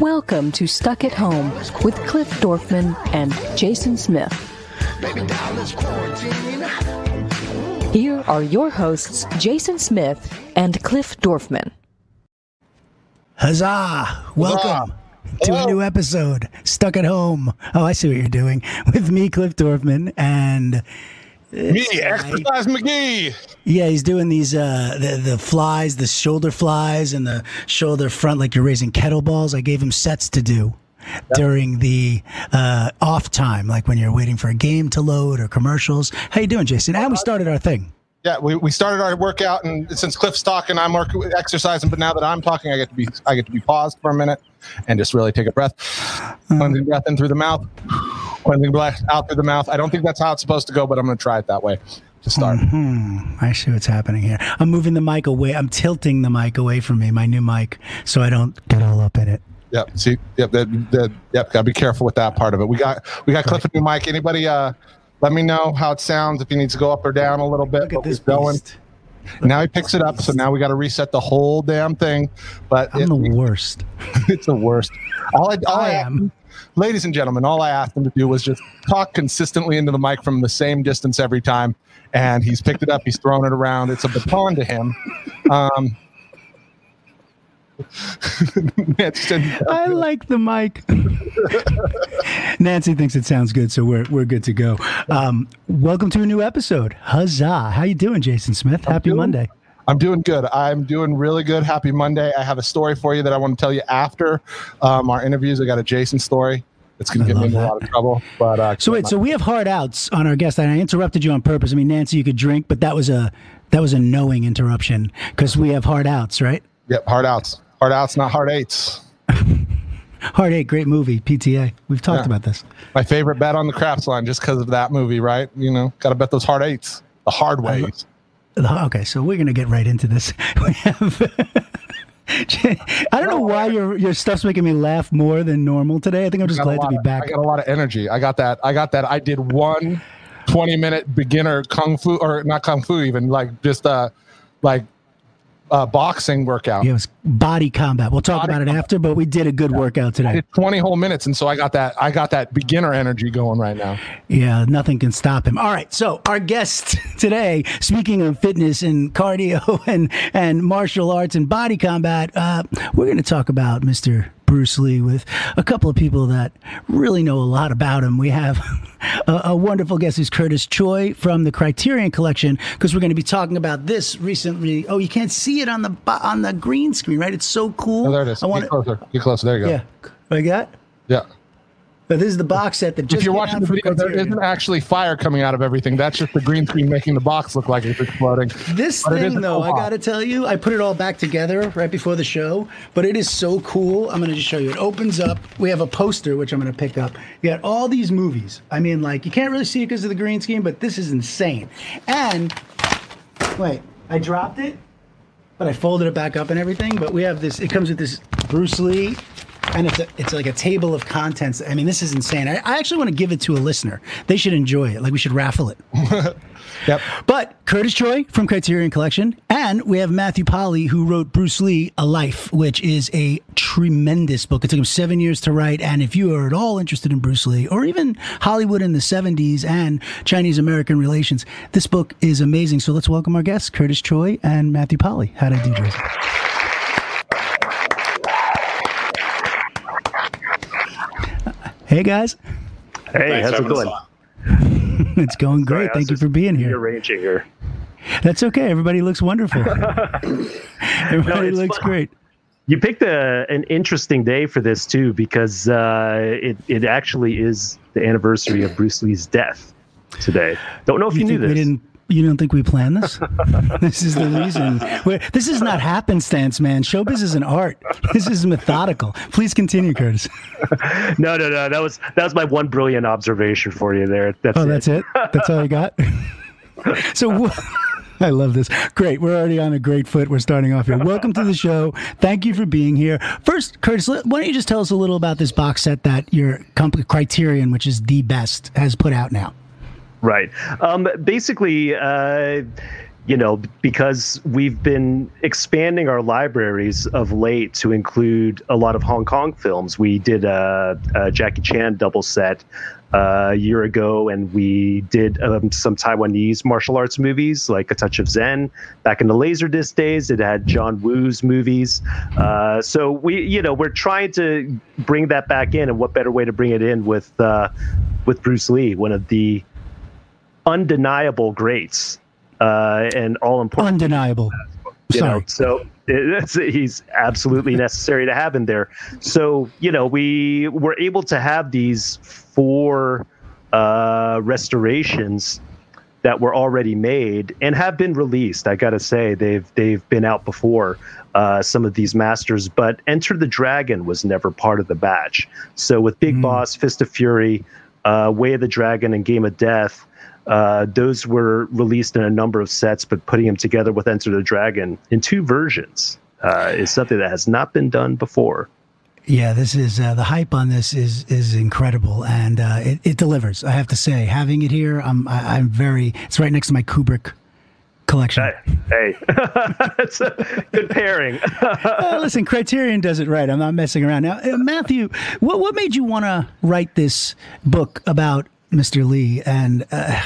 Welcome to Stuck at Home with Cliff Dorfman and Jason Smith. Here are your hosts, Jason Smith and Cliff Dorfman. Huzzah! Welcome to a new episode, Stuck at Home. Oh, I see what you're doing. With me, Cliff Dorfman, and Me, Exercise McGee. yeah, he's doing these uh the, the flies, the shoulder flies and the shoulder front like you're raising kettlebells. I gave him sets to do during the uh off time, like when you're waiting for a game to load or commercials. How you doing, Jason? And we started our thing. Yeah, we, we started our workout, and since Cliff's talking, I'm work- exercising. But now that I'm talking, I get to be I get to be paused for a minute and just really take a breath, cleansing breath in through the mouth, cleansing breath out through the mouth. I don't think that's how it's supposed to go, but I'm going to try it that way to start. Hmm. I see what's happening here. I'm moving the mic away. I'm tilting the mic away from me, my new mic, so I don't get all up in it. Yep. See. Yep. That, that, yep. Got to be careful with that part of it. We got we got Cliff a new mic. Anybody? Uh, let me know how it sounds if he needs to go up or down a little bit. Look at but this going. beast. Now he picks it up, so now we got to reset the whole damn thing. But I'm it- the worst. it's the worst. All I, all I I, am. ladies and gentlemen, all I asked him to do was just talk consistently into the mic from the same distance every time, and he's picked it up. He's thrown it around. It's a baton to him. Um, Nancy said, I like the mic. Nancy thinks it sounds good, so we're we're good to go. Um, welcome to a new episode. Huzzah! How you doing, Jason Smith? Happy doing- Monday. I'm doing good. I'm doing really good. Happy Monday. I have a story for you that I want to tell you after um, our interviews. I got a Jason story. It's going to get me in a lot of trouble. But uh, So wait, so we have hard outs on our guest, and I interrupted you on purpose. I mean, Nancy, you could drink, but that was a that was a knowing interruption because we have hard outs, right? yep, hard outs. Hard outs, not hard eights. Hard eight, great movie, PTA. We've talked Yeah. about this. My favorite bet on the craps line just because of that movie, right? You know, got to bet those hard eights, the hard ways. Okay, so we're gonna get right into this. I don't know why your your stuff's making me laugh more than normal today. I think I'm just glad to be of- back. I got a lot of energy. I got that. I got that. I did one 20 minute beginner kung fu or not kung fu even like just uh like uh boxing workout. Yeah, it was body combat. We'll talk Body about it after, but we did a good workout I today. did 20 whole minutes and so I got that I got that beginner energy going right now. Yeah, nothing can stop him. All right, so our guest today, speaking of fitness and cardio and and martial arts and body combat, uh, we're going to talk about Mr. Bruce Lee with a couple of people that really know a lot about him. We have a, a wonderful guest who's Curtis Choi from the Criterion Collection because we're going to be talking about this recently. Oh, you can't see it on the on the green screen, right? It's so cool. Oh, there it is. I want Get closer. Get closer. There you go. Yeah, like that. Yeah. But this is the box set that just if you're watching the video, there isn't actually fire coming out of everything. That's just the green screen making the box look like it's exploding. This But thing, though, I gotta tell you, I put it all back together right before the show, but it is so cool. I'm gonna just show you. It opens up. We have a poster, which I'm gonna pick up. You got all these movies. I mean, like, you can't really see it because of the green screen, but this is insane. And, wait, I dropped it, but I folded it back up and everything. But we have this, it comes with this Bruce Lee. And it's a, it's like a table of contents. I mean, this is insane. I, I actually want to give it to a listener. They should enjoy it. Like we should raffle it. Yep. But Curtis Choi from Criterion Collection, and we have Matthew Polly who wrote Bruce Lee: A Life, which is a tremendous book. It took him seven years to write, and if you are at all interested in Bruce Lee or even Hollywood in the '70s and Chinese American relations, this book is amazing. So let's welcome our guests, Curtis Choi and Matthew Polly. How'd I do, Jason? Hey guys, Hey, Thanks how's it going? it's going great. Sorry, Thank you for being here. Rearranging here. That's okay. Everybody looks wonderful. Everybody it's looks fun. great. You picked a, an interesting day for this too, because uh, it it actually is the anniversary of Bruce Lee's death today. Don't know if you, You knew think we this. didn't? You don't think we planned this? this is the reason. We're, this is not happenstance, man. Showbiz is an art. This is methodical. Please continue, Curtis. No, no, no. That was that was my one brilliant observation for you there. That's Oh, it. that's it. That's all you got. so. I love this. Great. We're already on a great foot. We're starting off here. Welcome to the show. Thank you for being here. First, Curtis, why don't you just tell us a little about this box set that your company, Criterion, which is the best, has put out now? Right. Um, basically, uh, you know, because we've been expanding our libraries of late to include a lot of Hong Kong films. We did a, a Jackie Chan double set uh, a year ago, and we did um, some Taiwanese martial arts movies like A Touch of Zen. Back in the Laserdisc days, it had John Woo's movies. Uh, so we, you know, we're trying to bring that back in, and what better way to bring it in with uh, with Bruce Lee, one of the undeniable greats uh, and all important. Undeniable. You Sorry. know, so he's absolutely necessary to have in there. So you know, we were able to have these four uh, restorations that were already made and have been released. I gotta say, they've they've been out before. Uh, some of these masters, but Enter the Dragon was never part of the batch. So with Big Boss, Fist of Fury, uh, Way of the Dragon, and Game of Death, uh, those were released in a number of sets, but putting them together with Enter the Dragon in two versions uh, is something that has not been done before. Yeah, this is uh, the hype on this is is incredible, and uh, it, it delivers. I have to say, having it here, I'm I, I'm very. It's right next to my Kubrick collection. Hey, hey. that's a good pairing. Uh, listen, Criterion does it right. I'm not messing around. Now, uh, Matthew, what what made you want to write this book about Mr. Lee? And uh,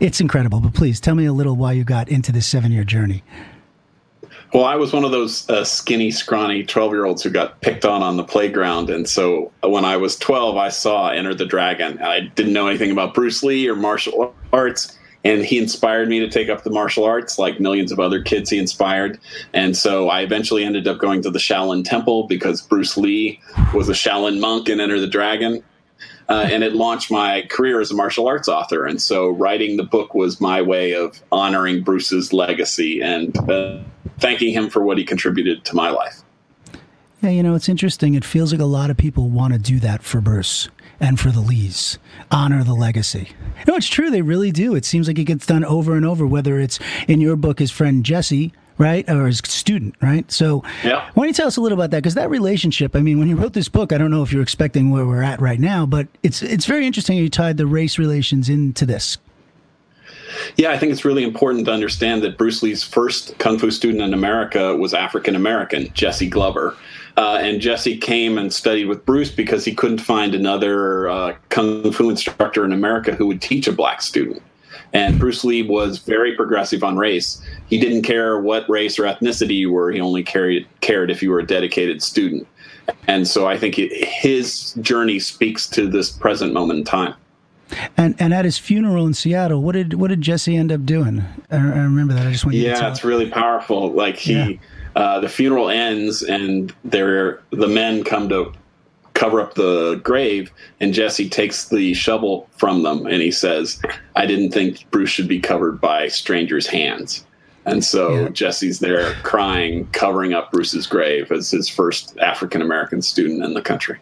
it's incredible. But please tell me a little why you got into this seven year journey. Well, I was one of those uh, skinny, scrawny 12 year olds who got picked on on the playground. And so uh, when I was 12, I saw Enter the Dragon. I didn't know anything about Bruce Lee or martial arts. And he inspired me to take up the martial arts, like millions of other kids he inspired. And so I eventually ended up going to the Shaolin Temple because Bruce Lee was a Shaolin monk in Enter the Dragon. Uh, and it launched my career as a martial arts author. And so writing the book was my way of honoring Bruce's legacy and uh, thanking him for what he contributed to my life. Yeah, you know, it's interesting. It feels like a lot of people want to do that for Bruce and for the Lees, honor the legacy. No, it's true. They really do. It seems like it gets done over and over, whether it's in your book, his friend Jesse, right? Or his student, right? So, Yeah. why don't you tell us a little about that? Because that relationship, I mean, when you wrote this book, I don't know if you're expecting where we're at right now, but it's it's very interesting you tied the race relations into this. Yeah, I think it's really important to understand that Bruce Lee's first kung fu student in America was African American, Jesse Glover. Uh, and Jesse came and studied with Bruce because he couldn't find another uh, kung fu instructor in America who would teach a black student. And Bruce Lee was very progressive on race. He didn't care what race or ethnicity you were. He only cared cared if you were a dedicated student. And so I think it, his journey speaks to this present moment in time. And and at his funeral in Seattle, what did what did Jesse end up doing? I, I remember that. I just want you to Yeah, it's really powerful. Like he, Yeah. uh, the funeral ends, and there the men come to cover up the grave, and Jesse takes the shovel from them, and he says, "I didn't think Bruce should be covered by strangers' hands." And so Yeah. Jesse's there crying, covering up Bruce's grave as his first African American student in the country.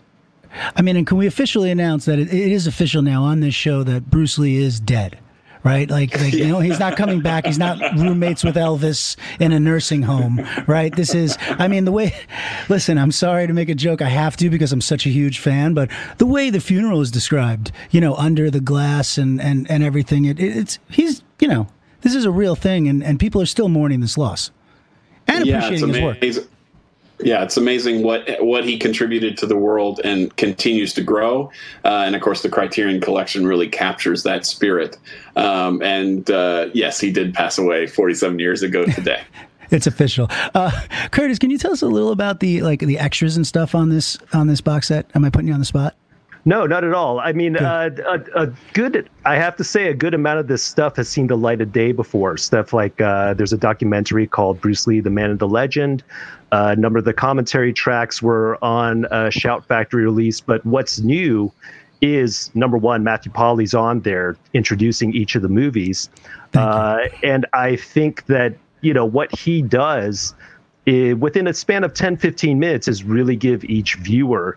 I mean, and can we officially announce that it, it is official now on this show that Bruce Lee is dead? Right, like, like you know, he's not coming back. He's not roommates with Elvis in a nursing home. Right, this is. I mean, the way. Listen, I'm sorry to make a joke. I have to because I'm such a huge fan. But the way the funeral is described, you know, under the glass and and and everything, it, it, it's he's you know, this is a real thing, and and people are still mourning this loss and yeah, appreciating his work. Amazing. Yeah, it's amazing what what he contributed to the world and continues to grow. Uh, and of course, the Criterion Collection really captures that spirit. Um, and uh, yes, he did pass away 47 years ago today. It's official. Uh, Curtis, can you tell us a little about the like the extras and stuff on this on this box set? Am I putting you on the spot? No, not at all. I mean, uh, a, a good, I have to say, a good amount of this stuff has seen the light of day before. Stuff like uh, there's a documentary called Bruce Lee, the Man and the Legend. Uh, a number of the commentary tracks were on a Shout Factory release. But what's new is number one, Matthew Polly's on there introducing each of the movies. Uh, and I think that, you know, what he does i within a span of 10, 15 minutes is really give each viewer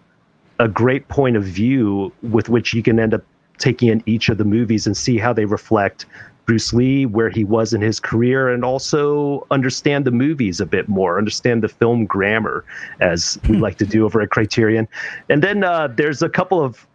a great point of view with which you can end up taking in each of the movies and see how they reflect Bruce Lee, where he was in his career, and also understand the movies a bit more, understand the film grammar, as we like to do over at Criterion. And then uh, there's a couple of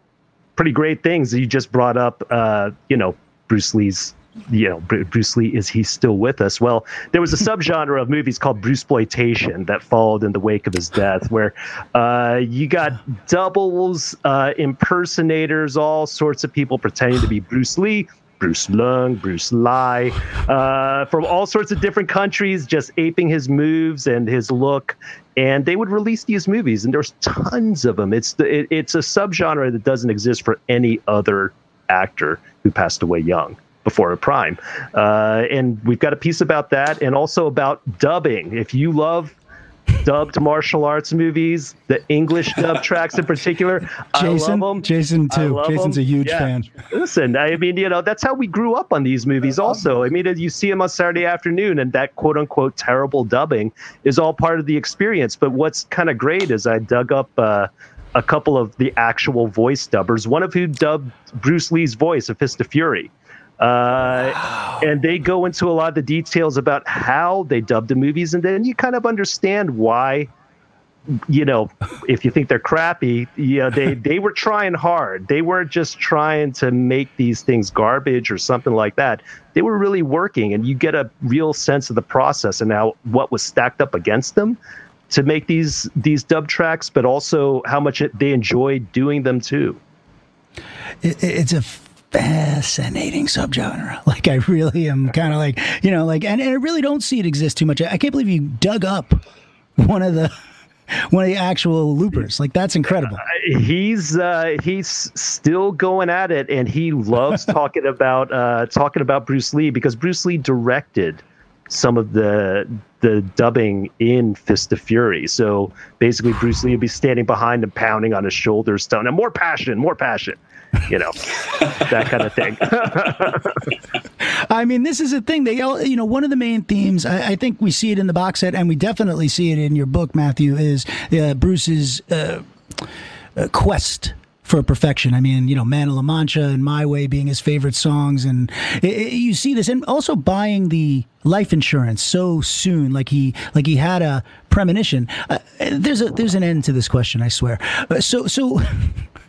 pretty great things you just brought up. Uh, you know, Bruce Lee's you know, Bruce Lee, is he still with us? Well, there was a subgenre of movies called Bruce Bruceploitation that followed in the wake of his death, where uh, you got doubles, uh, impersonators, all sorts of people pretending to be Bruce Lee. Bruce Lung, Bruce Lai, uh, from all sorts of different countries, just aping his moves and his look. And they would release these movies, and there's tons of them. It's the, it, it's a subgenre that doesn't exist for any other actor who passed away young before a prime. Uh, and we've got a piece about that and also about dubbing. If you love dubbed martial arts movies, the English dub tracks in particular. Jason, I love them. Jason too. Jason's them. a huge Yeah. fan. Listen, I mean, you know, that's how we grew up on these movies. Also, I mean, you see them on Saturday afternoon, and that quote unquote terrible dubbing is all part of the experience. But what's kind of great is I dug up. Uh, a couple of the actual voice dubbers, one of who dubbed Bruce Lee's voice of Fist of Fury. Uh, and they go into a lot of the details about how they dubbed the movies, and then you kind of understand why. You know, if you think they're crappy, yeah, they they were trying hard. They weren't just trying to make these things garbage or something like that. They were really working, and you get a real sense of the process and now what was stacked up against them to make these these dub tracks, but also how much it, they enjoyed doing them too. It, it's a fascinating subgenre. Like I really am kind of like you know like and, and I really don't see it exist too much. I can't believe you dug up one of the one of the actual loopers. Like that's incredible. He's uh, he's still going at it, and he loves talking about uh, talking about Bruce Lee because Bruce Lee directed some of the the dubbing in Fist of Fury. So basically, Bruce Lee would be standing behind him, pounding on his shoulders, telling him more passion, more passion. You know, that kind of thing. I mean, this is a thing. They, you know, one of the main themes. I, I think we see it in the box set, and we definitely see it in your book, Matthew. Is uh, Bruce's uh, uh, quest for perfection. I mean, you know, Man of La Mancha and My Way being his favorite songs, and i i you see this, and also buying the life insurance so soon, like he like he had a premonition. Uh, there's a there's an end to this question, I swear. Uh, so so.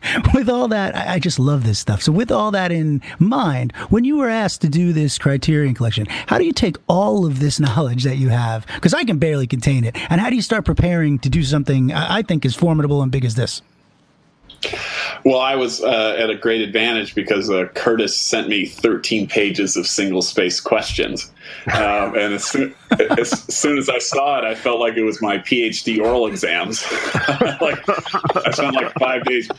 with all that, I, I just love this stuff. So, with all that in mind, when you were asked to do this Criterion collection, how do you take all of this knowledge that you have? Because I can barely contain it. And how do you start preparing to do something I I think is formidable and big as this? Well, I was uh, at a great advantage because uh, Curtis sent me 13 pages of single space questions. Um, and as soon, as soon as I saw it, I felt like it was my PhD oral exams. like I spent like five days.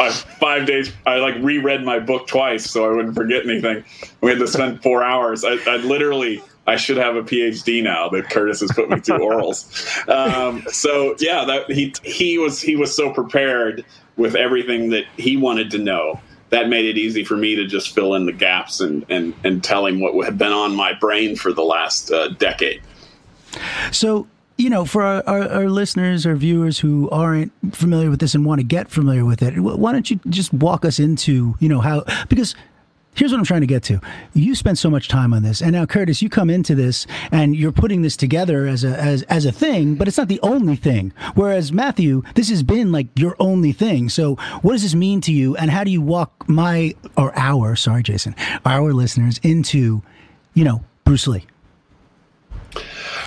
Uh, five days. I like reread my book twice so I wouldn't forget anything. We had to spend four hours. I, I literally I should have a PhD now that Curtis has put me through orals. Um, so yeah, that he he was he was so prepared with everything that he wanted to know. That made it easy for me to just fill in the gaps and and and tell him what had been on my brain for the last uh, decade. So, you know, for our, our, our listeners or viewers who aren't familiar with this and want to get familiar with it, why don't you just walk us into, you know, how, because here's what I'm trying to get to. You spent so much time on this, and now Curtis, you come into this and you're putting this together as a as as a thing, but it's not the only thing. Whereas Matthew, this has been like your only thing. So, what does this mean to you, and how do you walk my or our, sorry, Jason, our listeners into, you know, Bruce Lee?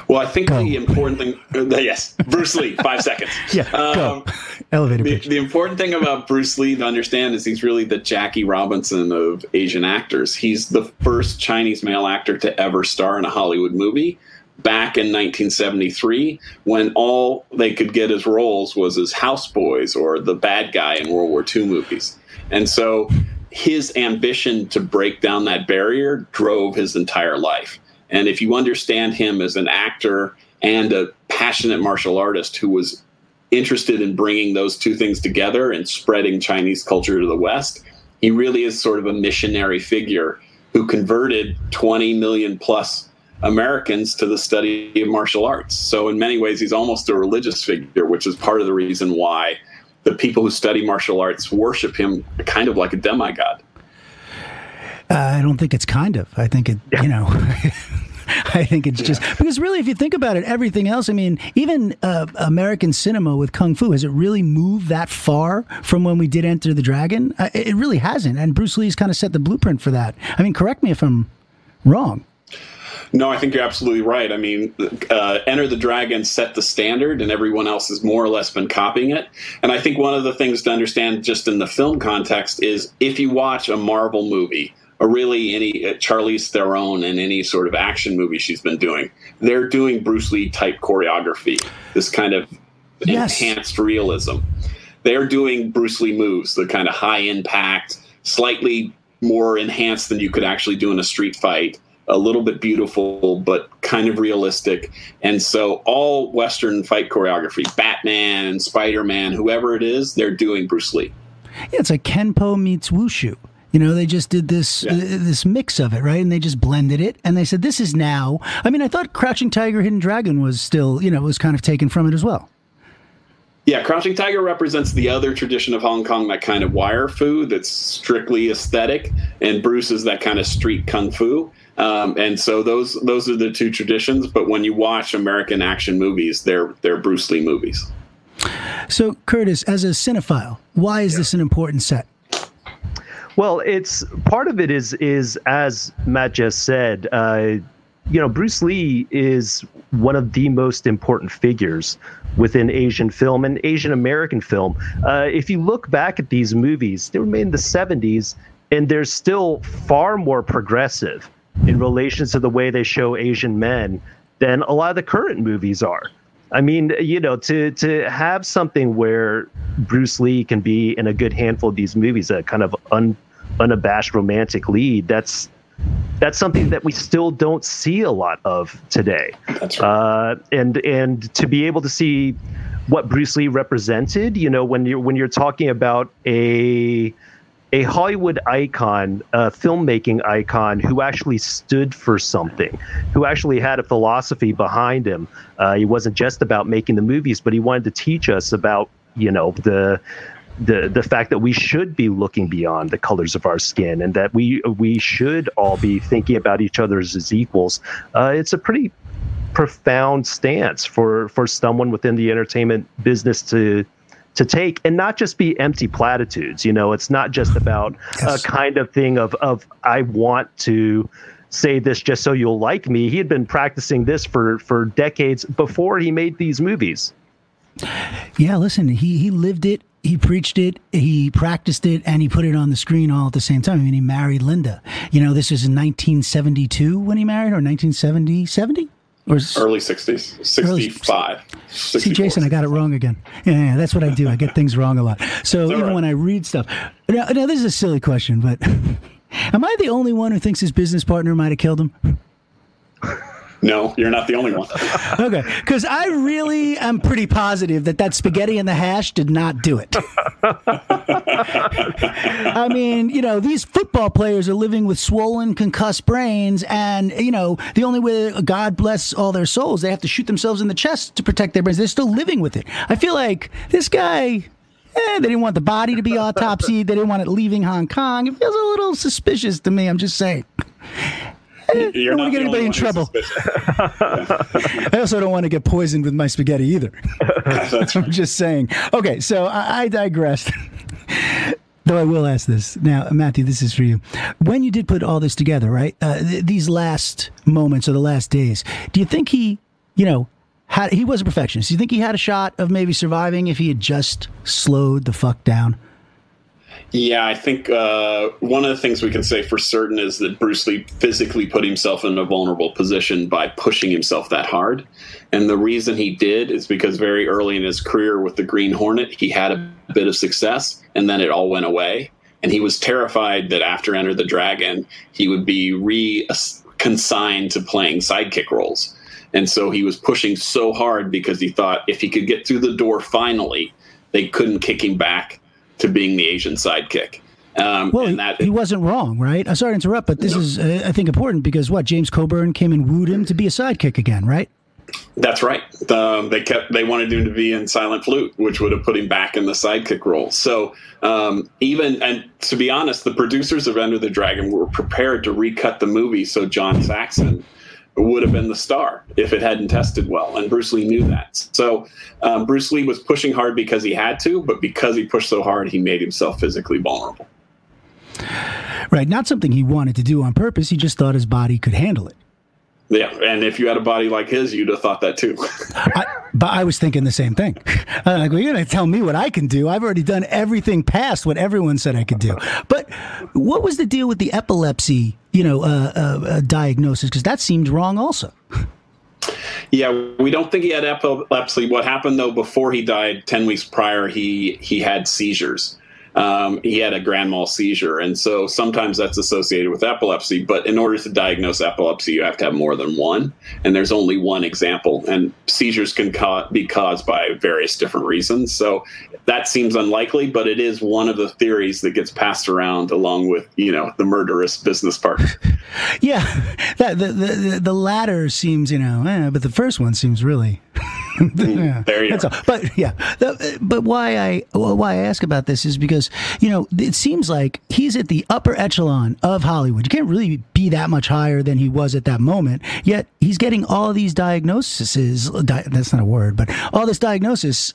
Well, I think Go. the important thing, uh, yes, Bruce Lee, five seconds. Yeah, go. Um, Elevator the, the important thing about Bruce Lee to understand is he's really the Jackie Robinson of Asian actors. He's the first Chinese male actor to ever star in a Hollywood movie back in 1973 when all they could get as roles was as houseboys or the bad guy in World War II movies. And so his ambition to break down that barrier drove his entire life. And if you understand him as an actor and a passionate martial artist who was interested in bringing those two things together and spreading Chinese culture to the West, he really is sort of a missionary figure who converted 20 million plus Americans to the study of martial arts. So, in many ways, he's almost a religious figure, which is part of the reason why the people who study martial arts worship him kind of like a demigod. Uh, I don't think it's kind of. I think it, you know. I think it's just because really, if you think about it, everything else. I mean, even uh, American cinema with kung fu has it really moved that far from when we did Enter the Dragon? Uh, it it really hasn't, and Bruce Lee's kind of set the blueprint for that. I mean, correct me if I'm wrong. No, I think you're absolutely right. I mean, uh, Enter the Dragon set the standard, and everyone else has more or less been copying it. And I think one of the things to understand just in the film context is if you watch a Marvel movie, or really any uh, Charlize Theron in any sort of action movie she's been doing, they're doing Bruce Lee type choreography, this kind of Yes. enhanced realism. They're doing Bruce Lee moves, the kind of high impact, slightly more enhanced than you could actually do in a street fight. A little bit beautiful, but kind of realistic. And so, all Western fight choreography, Batman, Spider Man, whoever it is, they're doing Bruce Lee. Yeah, it's like Kenpo meets Wushu. You know, they just did this Yeah. uh, this mix of it, right? And they just blended it, and they said, "This is now." I mean, I thought Crouching Tiger, Hidden Dragon was still, you know, was kind of taken from it as well. Yeah, Crouching Tiger represents the other tradition of Hong Kong, that kind of wire fu that's strictly aesthetic, and Bruce is that kind of street kung fu. Um, and so those those are the two traditions. But when you watch American action movies, they're they're Bruce Lee movies. So, Curtis, as a cinephile, why is this an important set? Well, it's part of it is is as Matt just said. Uh, you know, Bruce Lee is one of the most important figures within Asian film and Asian American film. Uh, if you look back at these movies, they were made in the '70s, and they're still far more progressive in relation to the way they show Asian men than a lot of the current movies are. I mean, you know, to to have something where Bruce Lee can be in a good handful of these movies, a kind of un, unabashed romantic lead, that's that's something that we still don't see a lot of today. Right. Uh, and and to be able to see what Bruce Lee represented, you know, when you're when you're talking about a a Hollywood icon, a filmmaking icon who actually stood for something, who actually had a philosophy behind him. Uh, he wasn't just about making the movies, but he wanted to teach us about, you know, the the the fact that we should be looking beyond the colors of our skin and that we we should all be thinking about each other as equals. Uh, it's a pretty profound stance for for someone within the entertainment business to to take and not just be empty platitudes you know it's not just about Yes. a kind of thing of of i want to say this just so you'll like me he had been practicing this for for decades before he made these movies Yeah, listen, he he lived it, he preached it, he practiced it, and he put it on the screen all at the same time. I mean, he married Linda. You know, this was in 1972 when he married or 1970, 70? Or s- Early 60s, 65. See, Jason, I got it wrong again. Yeah, yeah, that's what I do. I get things wrong a lot. So even right. when I read stuff, now, now this is a silly question, but am I the only one who thinks his business partner might have killed him? No, you're not the only one. Okay, because I really am pretty positive that that spaghetti and the hash did not do it. I mean, you know, these football players are living with swollen, concussed brains, and you know, the only way God bless all their souls, they have to shoot themselves in the chest to protect their brains. They're still living with it. I feel like this guy. Eh, they didn't want the body to be autopsied. They didn't want it leaving Hong Kong. It feels a little suspicious to me. I'm just saying. You're don't wanna get anybody in trouble. I also don't want to get poisoned with my spaghetti either. That's I'm just saying. Okay, so I, I digressed. Though I will ask this now, Matthew. This is for you. When you did put all this together, right? Uh, th- these last moments or the last days, do you think he, you know, had he was a perfectionist? Do you think he had a shot of maybe surviving if he had just slowed the fuck down? Yeah, I think uh, one of the things we can say for certain is that Bruce Lee physically put himself in a vulnerable position by pushing himself that hard. And the reason he did is because very early in his career with the Green Hornet, he had a bit of success and then it all went away. And he was terrified that after Enter the Dragon, he would be re consigned to playing sidekick roles. And so he was pushing so hard because he thought if he could get through the door finally, they couldn't kick him back to being the Asian sidekick. Um, Well, and that he wasn't wrong, right? I'm sorry to interrupt, but this is, uh, I think, important because what James Coburn came and wooed him to be a sidekick again, right? that's right. Um, they kept they wanted him to be in Silent Flute, which would have put him back in the sidekick role. So um, even and to be honest, the producers of Enter the Dragon were prepared to recut the movie so John Saxon would have been the star if it hadn't tested well, and Bruce Lee knew that. So um, Bruce Lee was pushing hard because he had to, but because he pushed so hard, he made himself physically vulnerable. Right, not something he wanted to do on purpose. He just thought his body could handle it. Yeah, and if you had a body like his, you'd have thought that too. I, but I was thinking the same thing. I'm like, well, you're going to tell me what I can do. I've already done everything past what everyone said I could do. But what was the deal with the epilepsy, you know, uh, uh, uh, diagnosis? Because that seemed wrong, also. Yeah, we don't think he had epilepsy. What happened though, before he died, ten weeks prior, he he had seizures um, he had a grand mal seizure. And so sometimes that's associated with epilepsy. But in order to diagnose epilepsy, you have to have more than one. And there's only one example. And seizures can ca- be caused by various different reasons. So that seems unlikely, but it is one of the theories that gets passed around along with, you know, the murderous business partner. yeah. That, the, the, the latter seems, you know, eh, but the first one seems really. yeah, there you go. But yeah, the, but why I why I ask about this is because you know it seems like he's at the upper echelon of Hollywood. You can't really be that much higher than he was at that moment. Yet he's getting all these diagnoses. Di- that's not a word, but all this diagnosis.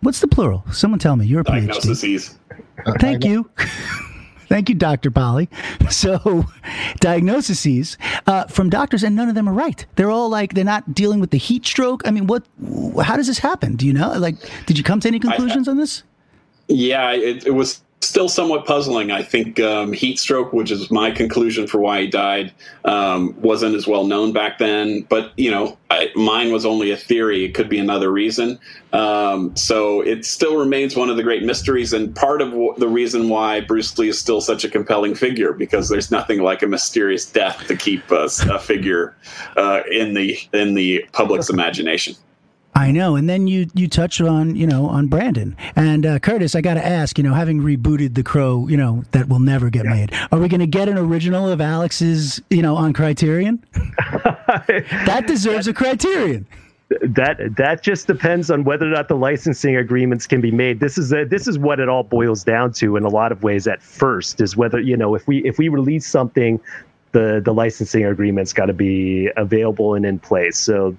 What's the plural? Someone tell me. You're a PhD. Thank you. Thank you, Dr. Polly. So, diagnoses uh, from doctors, and none of them are right. They're all like, they're not dealing with the heat stroke. I mean, what, how does this happen? Do you know? Like, did you come to any conclusions I, on this? Yeah, it, it was still somewhat puzzling. I think um, heat stroke, which is my conclusion for why he died, um, wasn't as well known back then. But you know, I, mine was only a theory. It could be another reason. Um, so it still remains one of the great mysteries, and part of w- the reason why Bruce Lee is still such a compelling figure because there's nothing like a mysterious death to keep a, a figure uh, in the in the public's imagination. I know, and then you you touch on you know on Brandon and uh, Curtis. I got to ask, you know, having rebooted The Crow, you know that will never get yeah. made. Are we going to get an original of Alex's, you know, on Criterion? that deserves a Criterion. That that just depends on whether or not the licensing agreements can be made. This is a, this is what it all boils down to in a lot of ways. At first, is whether you know if we if we release something the the licensing agreement's got to be available and in place. So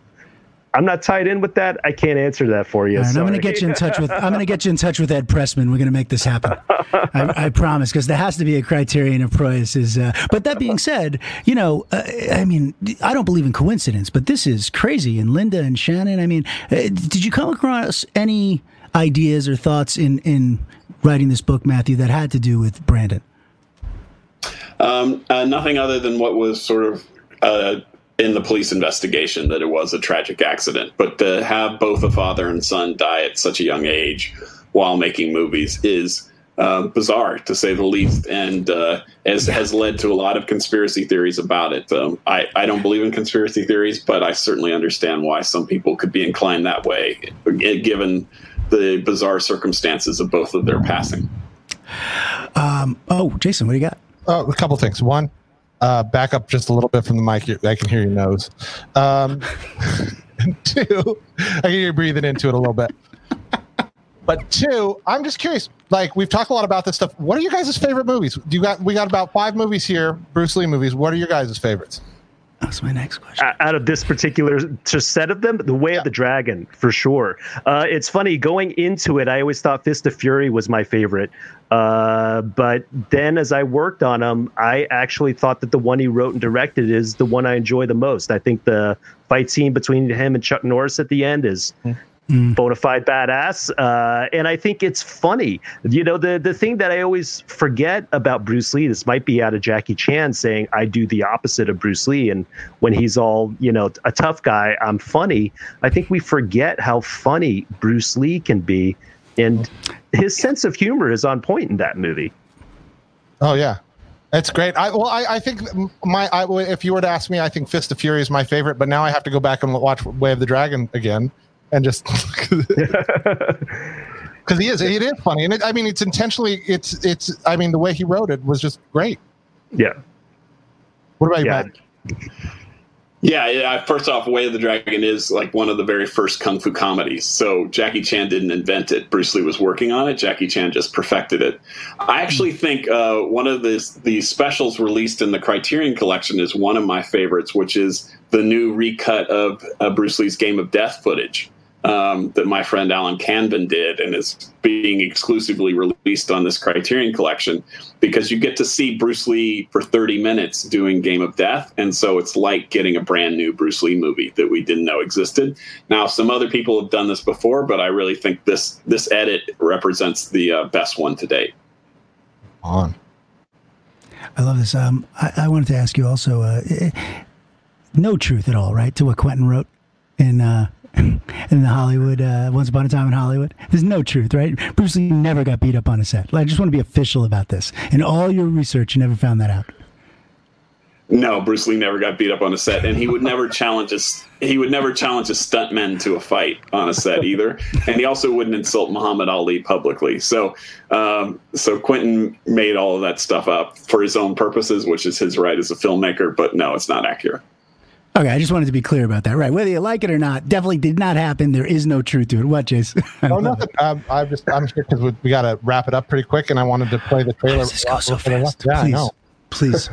I'm not tied in with that. I can't answer that for you. Right, I'm going to get you in touch with. I'm going to get you in touch with Ed Pressman. We're going to make this happen. I, I, promise, because there has to be a criterion of price. Is uh, but that being said, you know, uh, I mean, I don't believe in coincidence, but this is crazy. And Linda and Shannon. I mean, uh, did you come across any ideas or thoughts in in writing this book, Matthew, that had to do with Brandon? Um, uh, nothing other than what was sort of uh, in the police investigation that it was a tragic accident. But to have both a father and son die at such a young age while making movies is uh, bizarre, to say the least, and uh, has, has led to a lot of conspiracy theories about it. Um, I, I don't believe in conspiracy theories, but I certainly understand why some people could be inclined that way, given the bizarre circumstances of both of their passing. Um, oh, Jason, what do you got? Uh, a couple things. One, uh, back up just a little bit from the mic. I can hear your nose. Um, two, I can hear you breathing into it a little bit. But two, I'm just curious. Like we've talked a lot about this stuff. What are your guys' favorite movies? Do you got? We got about five movies here, Bruce Lee movies. What are your guys' favorites? That's my next question. Out of this particular set of them, The Way yeah. of the Dragon, for sure. Uh, it's funny, going into it, I always thought Fist of Fury was my favorite. Uh, but then as I worked on them, I actually thought that the one he wrote and directed is the one I enjoy the most. I think the fight scene between him and Chuck Norris at the end is mm mm. bona fide badass. Uh, and I think it's funny. You know, the the thing that I always forget about Bruce Lee, this might be out of Jackie Chan saying I do the opposite of Bruce Lee, and when he's all you know a tough guy, I'm funny. I think we forget how funny Bruce Lee can be, and his sense of humor is on point in that movie. Oh yeah, that's great. I, well, I, I think my I, if you were to ask me, I think Fist of Fury is my favorite. But now I have to go back and watch Way of the Dragon again and just because he is it is funny and it, i mean it's intentionally it's it's i mean the way he wrote it was just great yeah what about you yeah. Matt? Yeah, yeah, first off, Way of the Dragon is like one of the very first kung fu comedies. So Jackie Chan didn't invent it. Bruce Lee was working on it. Jackie Chan just perfected it. I actually think uh, one of the, the specials released in the Criterion Collection is one of my favorites, which is the new recut of uh, Bruce Lee's Game of Death footage um, that my friend Alan Canvan did and is being exclusively released on this Criterion collection because you get to see Bruce Lee for 30 minutes doing Game of Death. And so it's like getting a brand new Bruce Lee movie that we didn't know existed. Now, some other people have done this before, but I really think this, this edit represents the uh, best one to date. On. I love this. Um, I, I wanted to ask you also, uh, eh, no truth at all, right, to what Quentin wrote in uh, in the Hollywood, uh, Once Upon a Time in Hollywood. There's no truth, right? Bruce Lee never got beat up on a set. I just want to be official about this. In all your research, you never found that out. No, Bruce Lee never got beat up on a set, and he would never challenge us. He would never challenge a stuntman to a fight on a set either, and he also wouldn't insult Muhammad Ali publicly. So, um, so Quentin made all of that stuff up for his own purposes, which is his right as a filmmaker. But no, it's not accurate. Okay, I just wanted to be clear about that. Right, whether you like it or not, definitely did not happen. There is no truth to it. What, Jace? Oh, nothing. Um, I'm just I'm here because we, we got to wrap it up pretty quick, and I wanted to play the trailer. This so fast. Yeah, please, know. please.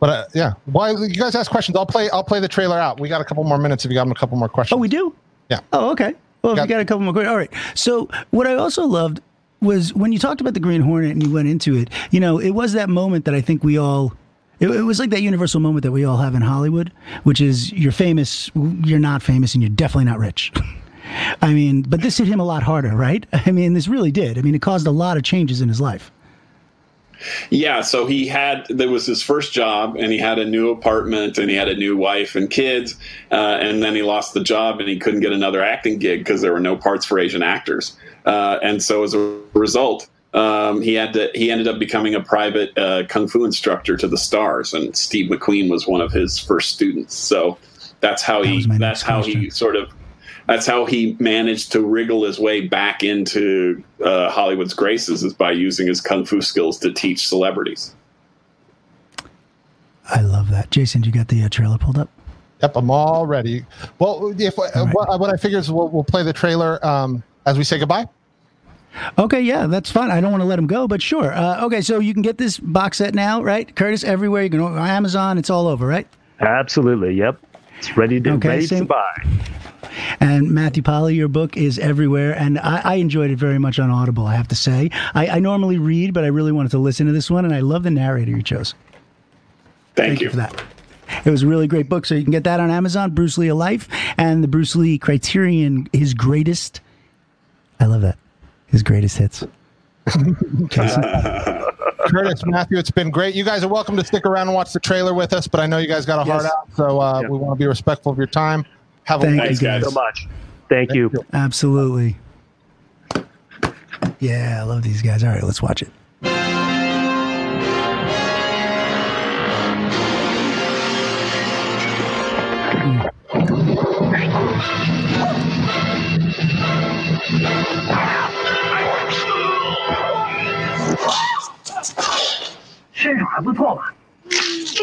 But uh, yeah, why you guys ask questions? I'll play. I'll play the trailer out. We got a couple more minutes. If you got a couple more questions. Oh, we do. Yeah. Oh, okay. Well, if Got- you got a couple more questions, all right. So, what I also loved was when you talked about the Green Hornet and you went into it. You know, it was that moment that I think we all. It, it was like that universal moment that we all have in Hollywood, which is you're famous, you're not famous, and you're definitely not rich. I mean, but this hit him a lot harder, right? I mean, this really did. I mean, it caused a lot of changes in his life. Yeah, so he had that was his first job, and he had a new apartment, and he had a new wife and kids, uh, and then he lost the job, and he couldn't get another acting gig because there were no parts for Asian actors, uh, and so as a result, um, he had to he ended up becoming a private uh, kung fu instructor to the stars, and Steve McQueen was one of his first students. So that's how That he that's next how he sort of that's how he managed to wriggle his way back into uh, Hollywood's graces is by using his kung fu skills to teach celebrities. I love that. Jason, you got the uh, trailer pulled up? Yep, I'm all ready. Well, if uh, right. what, what I figure is we'll, we'll play the trailer um, as we say goodbye. Okay, yeah, that's fine. I don't want to let him go, but sure. Uh, okay, so you can get this box set now, right? Curtis, everywhere. You can go on Amazon. It's all over, right? Absolutely. Yep. It's ready to Okay, ready to same- buy. And Matthew Polly, your book is everywhere, and I, I enjoyed it very much on Audible. I have to say, I, I normally read, but I really wanted to listen to this one, and I love the narrator you chose. Thank, Thank you. you for that. It was a really great book, so you can get that on Amazon. Bruce Lee: A Life and the Bruce Lee Criterion, his greatest. I love that. His greatest hits. Jason? Curtis, Matthew, it's been great. You guys are welcome to stick around and watch the trailer with us, but I know you guys got a hard Yes. out, so uh, Yeah. we want to be respectful of your time. Have Thank a you, Thanks, guys. guys. So much. Thank you. Absolutely. Yeah, I love these guys. All right, let's watch it. 身手还不错吧，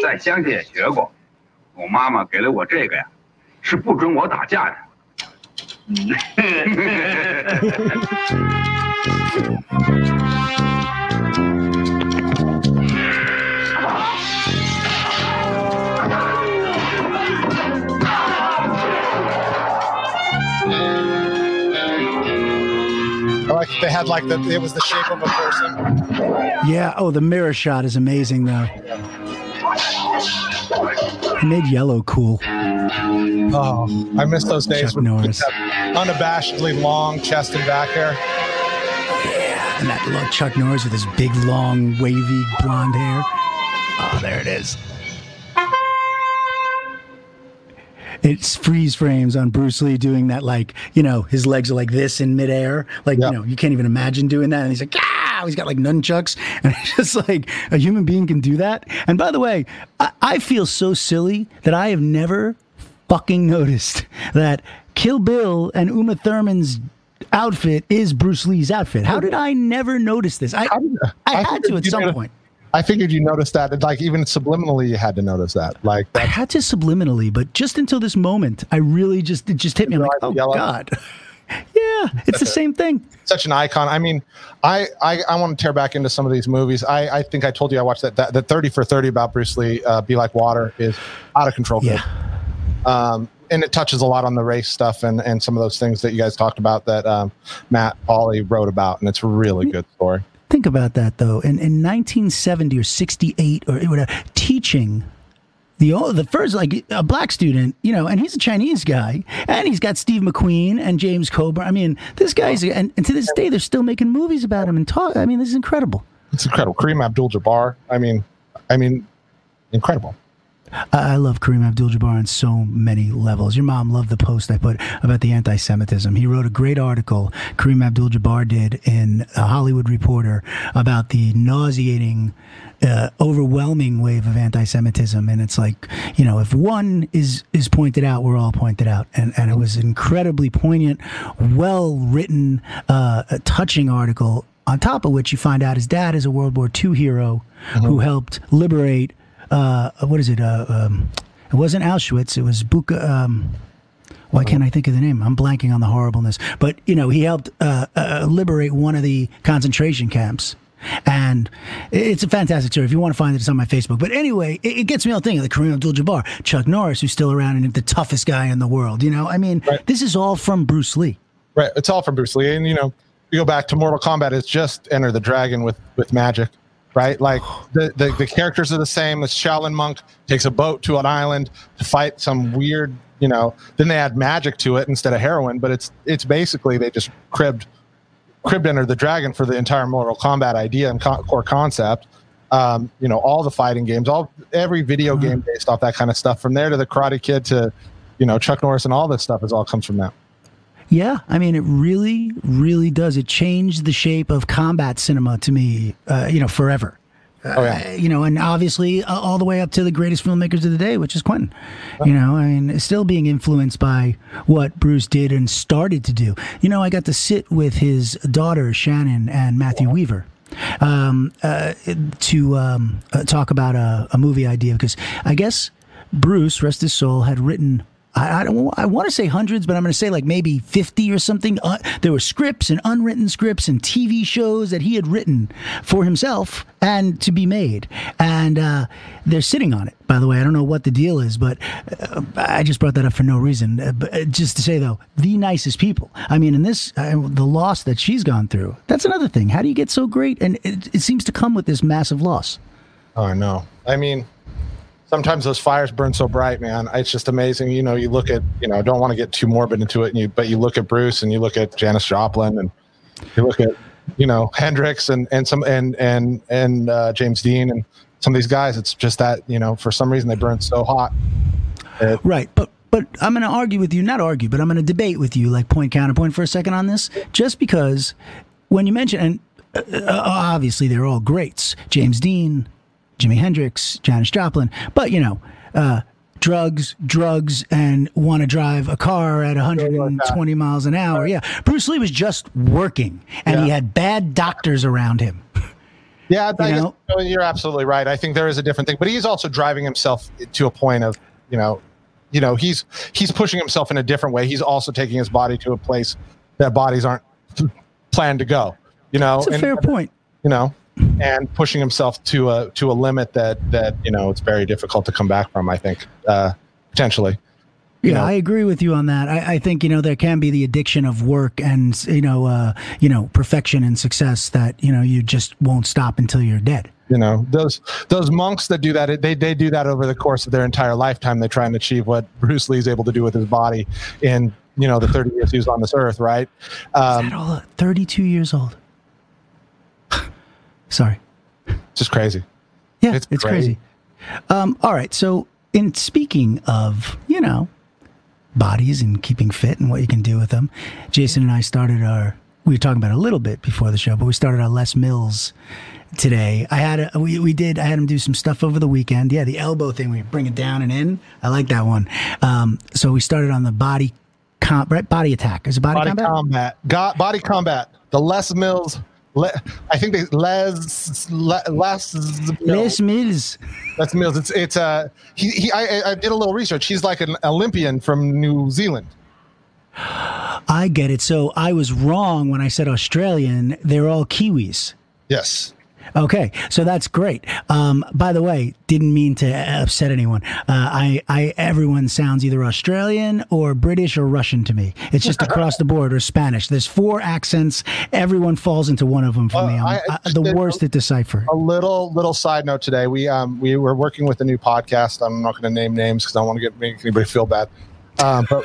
在乡下也学过。我妈妈给了我这个呀，是不准我打架的。they had like the it was the shape of a person. Yeah. Oh, the mirror shot is amazing, though. He made yellow cool. Oh, I miss those days Chuck with Norris. unabashedly long chest and back hair. Yeah, And that little Chuck Norris with his big, long, wavy blonde hair. Oh, there it is. It's freeze frames on Bruce Lee doing that, like, you know, his legs are like this in midair. Like, you know, you can't even imagine doing that. And he's like, ah, he's got like nunchucks. And it's just like a human being can do that. And by the way, I, I feel so silly that I have never fucking noticed that Kill Bill and Uma Thurman's outfit is Bruce Lee's outfit. How did I never notice this? I, I, I had to at some point. I figured you noticed that, like even subliminally, you had to notice that. Like I had to subliminally, but just until this moment, I really just it just hit me. I'm like, oh yellow? god, yeah, it's the same thing. such an icon. I mean, I, I I want to tear back into some of these movies. I, I think I told you I watched that that, that thirty for thirty about Bruce Lee. Uh, Be like water is out of control. Yeah, Um, and it touches a lot on the race stuff and, and some of those things that you guys talked about that um, Matt Polly wrote about, and it's a really good story. Think about that though. In, in 1970 or 68 or whatever, uh, teaching the the first like a black student, you know, and he's a Chinese guy, and he's got Steve McQueen and James Coburn. I mean, this guy's and, and to this day they're still making movies about him and talk. I mean, this is incredible. It's incredible. Kareem Abdul-Jabbar. I mean, I mean, incredible. I love Kareem Abdul-Jabbar on so many levels. Your mom loved the post I put about the anti-Semitism. He wrote a great article. Kareem Abdul-Jabbar did in a Hollywood Reporter about the nauseating, uh, overwhelming wave of anti-Semitism. And it's like, you know, if one is is pointed out, we're all pointed out. And and it was incredibly poignant, well written, uh, touching article. On top of which, you find out his dad is a World War II hero who helped liberate uh, what is it? Uh, um, it wasn't Auschwitz. It was Buka. Um, why can't I think of the name? I'm blanking on the horribleness. But you know, he helped uh, uh, liberate one of the concentration camps. And it's a fantastic story. If you want to find it, it's on my Facebook. But anyway, it, it gets me all thinking like Kareem Abdul-Jabbar, Chuck Norris, who's still around and the toughest guy in the world. You know, I mean, Right. this is all from Bruce Lee. Right. It's all from Bruce Lee. And, you know, you go back to Mortal Kombat, it's just Enter the Dragon with, with magic, right? Like the, the, the characters are the same. This Shaolin monk takes a boat to an island to fight some weird, you know, then they add magic to it instead of heroin, but it's, it's basically, they just cribbed, cribbed Enter the Dragon for the entire Mortal Kombat idea and co- core concept. Um, you know, all the fighting games, all every video game based off that kind of stuff. From there to the Karate Kid to, you know, Chuck Norris and all this stuff is all comes from that. Yeah, I mean, it really, really does. It changed the shape of combat cinema to me, uh, you know, forever. Oh yeah. Uh, you know, and obviously uh, all the way up to the greatest filmmakers of the day, which is Quentin. You know, I mean, still being influenced by what Bruce did and started to do. You know, I got to sit with his daughter Shannon and Matthew Weaver um, uh, to um, uh, talk about a, a movie idea because I guess Bruce, rest his soul, had written. I, I don't. I want to say hundreds, but I'm going to say like maybe 50 or something. Uh, there were scripts and unwritten scripts and TV shows that he had written for himself and to be made, and uh, they're sitting on it. By the way, I don't know what the deal is, but uh, I just brought that up for no reason. Uh, but uh, just to say though, the nicest people. I mean, in this, uh, the loss that she's gone through. That's another thing. How do you get so great? And it, it seems to come with this massive loss. Oh, no. I mean, sometimes those fires burn so bright, man. It's just amazing. You know, you look at, you know, don't want to get too morbid into it, and you, but you look at Bruce and you look at Janis Joplin and you look at, you know, Hendrix and and some and and and uh, James Dean and some of these guys. It's just that you know, for some reason they burn so hot. It- Right, but but I'm going to argue with you, not argue, but I'm going to debate with you, like point counterpoint for a second on this, just because when you mention and uh, uh, obviously they're all greats, James Dean, Jimi Hendrix, Janis Joplin, but you know. Uh, Drugs, drugs, and want to drive a car at 120 miles an hour. Yeah. Bruce Lee was just working and he had bad doctors around him. Yeah, I you guess, you're absolutely right. I think there is a different thing, but he's also driving himself to a point of, you know, you know, he's he's pushing himself in a different way. He's also taking his body to a place that bodies aren't planned to go. You know, It's a and- fair point. you know, and pushing himself to a to a limit that that you know it's very difficult to come back from. I think uh, potentially. Yeah, know? I agree with you on that. I, I think you know there can be the addiction of work and you know uh, you know perfection and success that you know you just won't stop until you're dead. You know those those monks that do that they they do that over the course of their entire lifetime. They try and achieve what Bruce Lee's able to do with his body in you know the 30 years he was on this earth, right? Um, all, 32 years old. Sorry. It's just crazy. Yeah, It's it's, great. crazy. Um, all right, so in speaking of you know bodies and keeping fit and what you can do with them, Jason and I started our. We were talking about it a little bit before the show, but we started our Les Mills today. I had a, we we did. I had him do some stuff over the weekend. Yeah, the elbow thing. We bring it down and in. I like that one. Um, so we started on the body. Com- right, body attack. Is it body, Body combat? combat, Got body combat. The Les Mills. Le, I think they Les Le, Les Les Mills. Les Mills. It's it's uh he, he I, I did a little research. He's like an Olympian from New Zealand. I get it. So I was wrong when I said Australian. They're all Kiwis. Yes. Okay, so that's great. Um, by the way, didn't mean to upset anyone. Uh, I, I, everyone sounds either Australian or British or Russian to me. It's just across the board or Spanish. There's four accents. Everyone falls into one of them for Uh, me. I- uh, the worst at decipher. a little little side note today. We um we were working with a new podcast. I'm not going to name names because I don't want to get make anybody feel bad. Um, but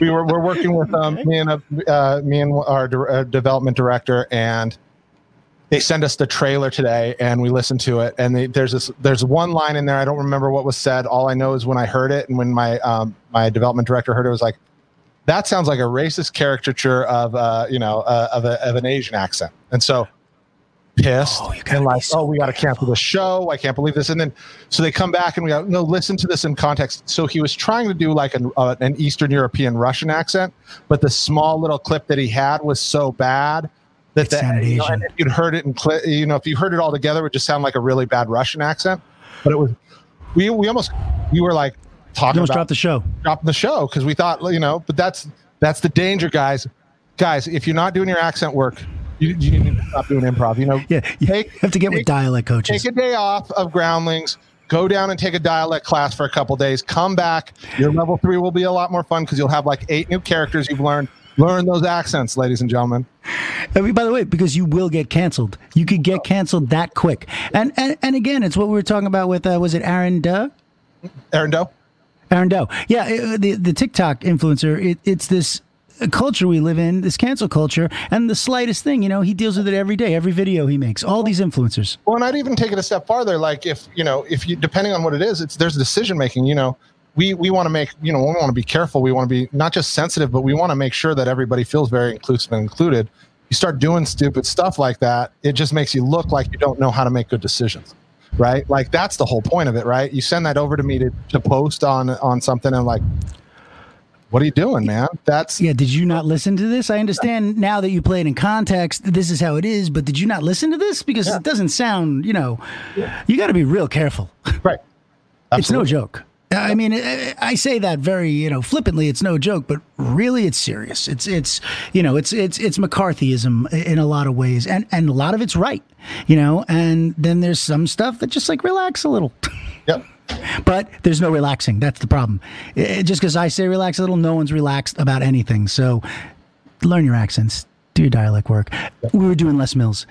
we were we're working with um me and a, uh, me and our de- uh, development director and they send us the trailer today and we listen to it and they, there's this there's one line in there I don't remember what was said. All I know is when I heard it and when my um my development director heard it, it was like that sounds like a racist caricature of uh you know uh, of a, of an Asian accent. And so pissed Oh, and like, so oh, we got to cancel the show. I can't believe this. And then, so they come back and we go, no, listen to this in context. So he was trying to do like an, uh, an Eastern European Russian accent, but the small little clip that he had was so bad that sounded you know, if you'd heard it in, you know, if you heard it all together, it would just sound like a really bad Russian accent. But it was, we, we almost, we were like talking You almost about dropped the show. dropping the show because we thought, you know, but that's that's the danger, guys. Guys, if you're not doing your accent work, you, you need to stop doing improv. You know, Yeah, you take have to get with dialect coaches. take a day off of groundlings. Go down and take a dialect class for a couple days. Come back. Your level three will be a lot more fun because you'll have like eight new characters you've learned. Learn those accents, ladies and gentlemen. I mean, by the way, because you will get canceled. You could get canceled that quick. And and, and again, it's what we were talking about with uh, was it Aaron Duh? Aaron Doe. Aaron Doe. Yeah, it- the the TikTok influencer. It, it's this culture we live in, this cancel culture, and the slightest thing, you know, he deals with it every day, every video he makes. All these influencers. Well, and I'd even take it a step farther. Like if you know, if you depending on what it is, it's there's decision making. You know, we we want to make you know we want to be careful. We want to be not just sensitive, but we want to make sure that everybody feels very inclusive and included. You start doing stupid stuff like that, it just makes you look like you don't know how to make good decisions, right? Like that's the whole point of it, right? You send that over to me to, to post on on something, and like, what are you doing, man? That's Yeah, did you not listen to this? I understand now that you play it in context, this is how it is, but did you not listen to this? Because it doesn't sound, you know, yeah. you got to be real careful. right. Absolutely. It's no joke. I mean, I say that very, you know, flippantly. It's no joke, but really, it's serious. It's, it's, you know, it's, it's, it's McCarthyism in a lot of ways, and and a lot of it's right, you know. And then there's some stuff that just like relax a little, Yep. but there's no relaxing. That's the problem. Eh, just because I say relax a little, no one's relaxed about anything. So, learn your accents, do your dialect work. We were doing Les Mills,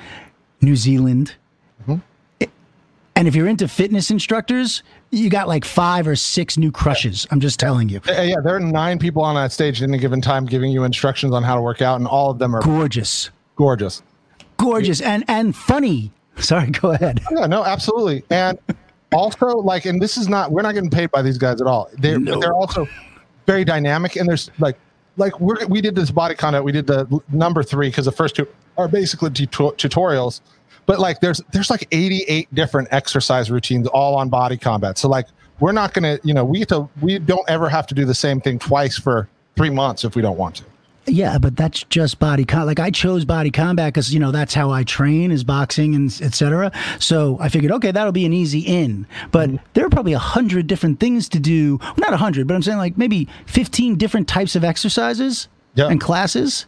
New Zealand. And if you're into fitness instructors, you got like five or six new crushes. I'm just telling you. Yeah, there are nine people on that stage at any given time giving you instructions on how to work out, and all of them are Gorgeous. gorgeous. Gorgeous and and funny. Sorry, go ahead. Yeah, no, absolutely. And also, like, and this is not, we're not getting paid by these guys at all. They're, No. they're also very dynamic. And there's like, like we're, we did this body combat. We did the number three because the first two are basically tuto- tutorials. But like, there's there's like 88 different exercise routines all on body combat. So like, we're not gonna, you know, we have to, we don't ever have to do the same thing twice for three months if we don't want to. Yeah, but that's just body com. Like I chose body combat because you know that's how I train is boxing and etc. So I figured, okay, that'll be an easy in. But mm-hmm. there are probably a hundred different things to do. Well, not a hundred, but I'm saying like maybe fifteen different types of exercises Yeah. and classes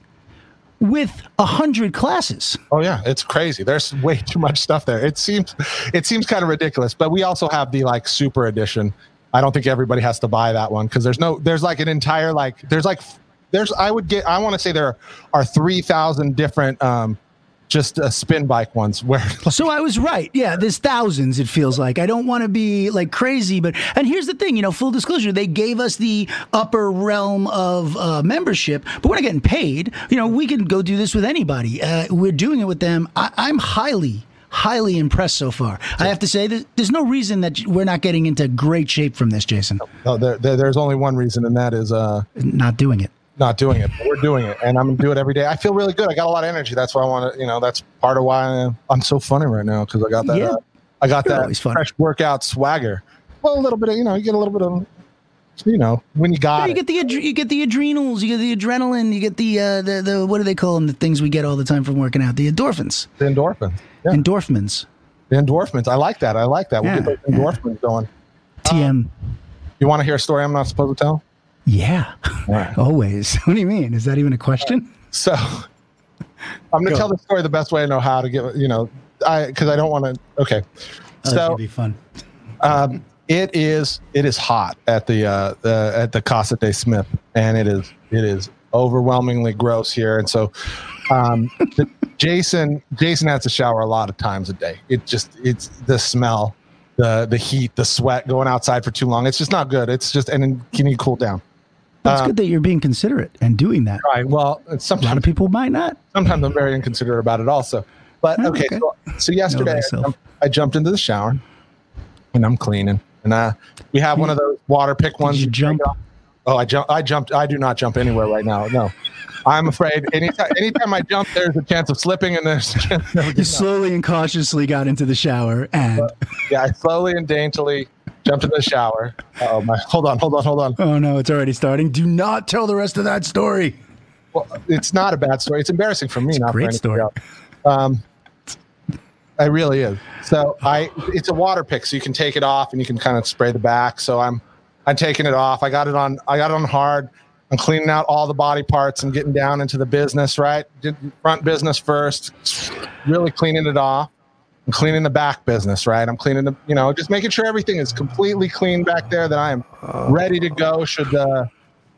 with a hundred classes. Oh yeah, it's crazy. There's way too much stuff there. It seems it seems kind of ridiculous, but we also have the like super edition. I don't think everybody has to buy that one because there's no there's like an entire like there's like there's I would get I want to say there are 3000 different um just uh, spin bike ones where So I was right. Yeah, there's thousands, it feels like. I don't want to be like crazy, but, and here's the thing, you know, full disclosure, they gave us the upper realm of uh, membership, but we're not getting paid. You know, we can go do this with anybody. Uh, we're doing it with them. I, I'm highly, highly impressed so far. I have to say that there's no reason that we're not getting into great shape from this, Jason. no, there, there, there's only one reason and that is uh Not doing it. Not doing it. But we're doing it, and I'm gonna do it every day. I feel really good. I got a lot of energy. That's why I want to. You know, that's part of why I'm, I'm so funny right now because I got that. Yeah. Uh, I got You're that fresh workout swagger. Well, a little bit of you know, you get a little bit of you know when you got You it. get the you get the adrenals, you get the adrenaline, you get the uh, the the what do they call them? The things we get all the time from working out, the endorphins, the endorphins. Yeah, endorphins. the endorphins. I like that. I like that. We'll Yeah, get those endorphins going. TM. You want to hear a story I'm not supposed to tell? Yeah, Right. always. What do you mean? Is that even a question? So I'm going to tell the story the best way I know how to get, you know, I because I don't want to. Okay, Oh, so be fun. um, it is it is hot at the uh, the at the Casa de Smith, and it is it is overwhelmingly gross here. And so, um, Jason Jason has to shower a lot of times a day. It just it's the smell, the the heat, the sweat going outside for too long. It's just not good. It's just and then you need to cool down. That's uh, good that you're being considerate and doing that. Right. Well, A lot of people might not. sometimes I'm very inconsiderate about it also. But Oh, okay, okay. So, so yesterday I jumped, I jumped into the shower and I'm cleaning. And uh, we have one of those water pick ones. you jump? Oh, I jump. I jumped. I do not jump anywhere right now. No, I'm afraid. Anytime, anytime I jump, there's a chance of slipping, and there's a chance of You getting up. slowly and cautiously got into the shower and yeah. I slowly and daintily jumped in the shower. Oh my! Hold on, hold on, hold on. oh no, it's already starting. Do not tell the rest of that story. Well, it's not a bad story. It's embarrassing for me, a not great story. else. Um, it really is. So I, it's a water pick, so you can take it off and you can kind of spray the back. So I'm, I'm taking it off. I got it on. I got it on hard. I'm cleaning out all the body parts and getting down into the business. Right, did front business first. Really cleaning it off. I'm cleaning the back business. Right, I'm cleaning the, you know, just making sure everything is completely clean back there. That I am ready to go. Should uh,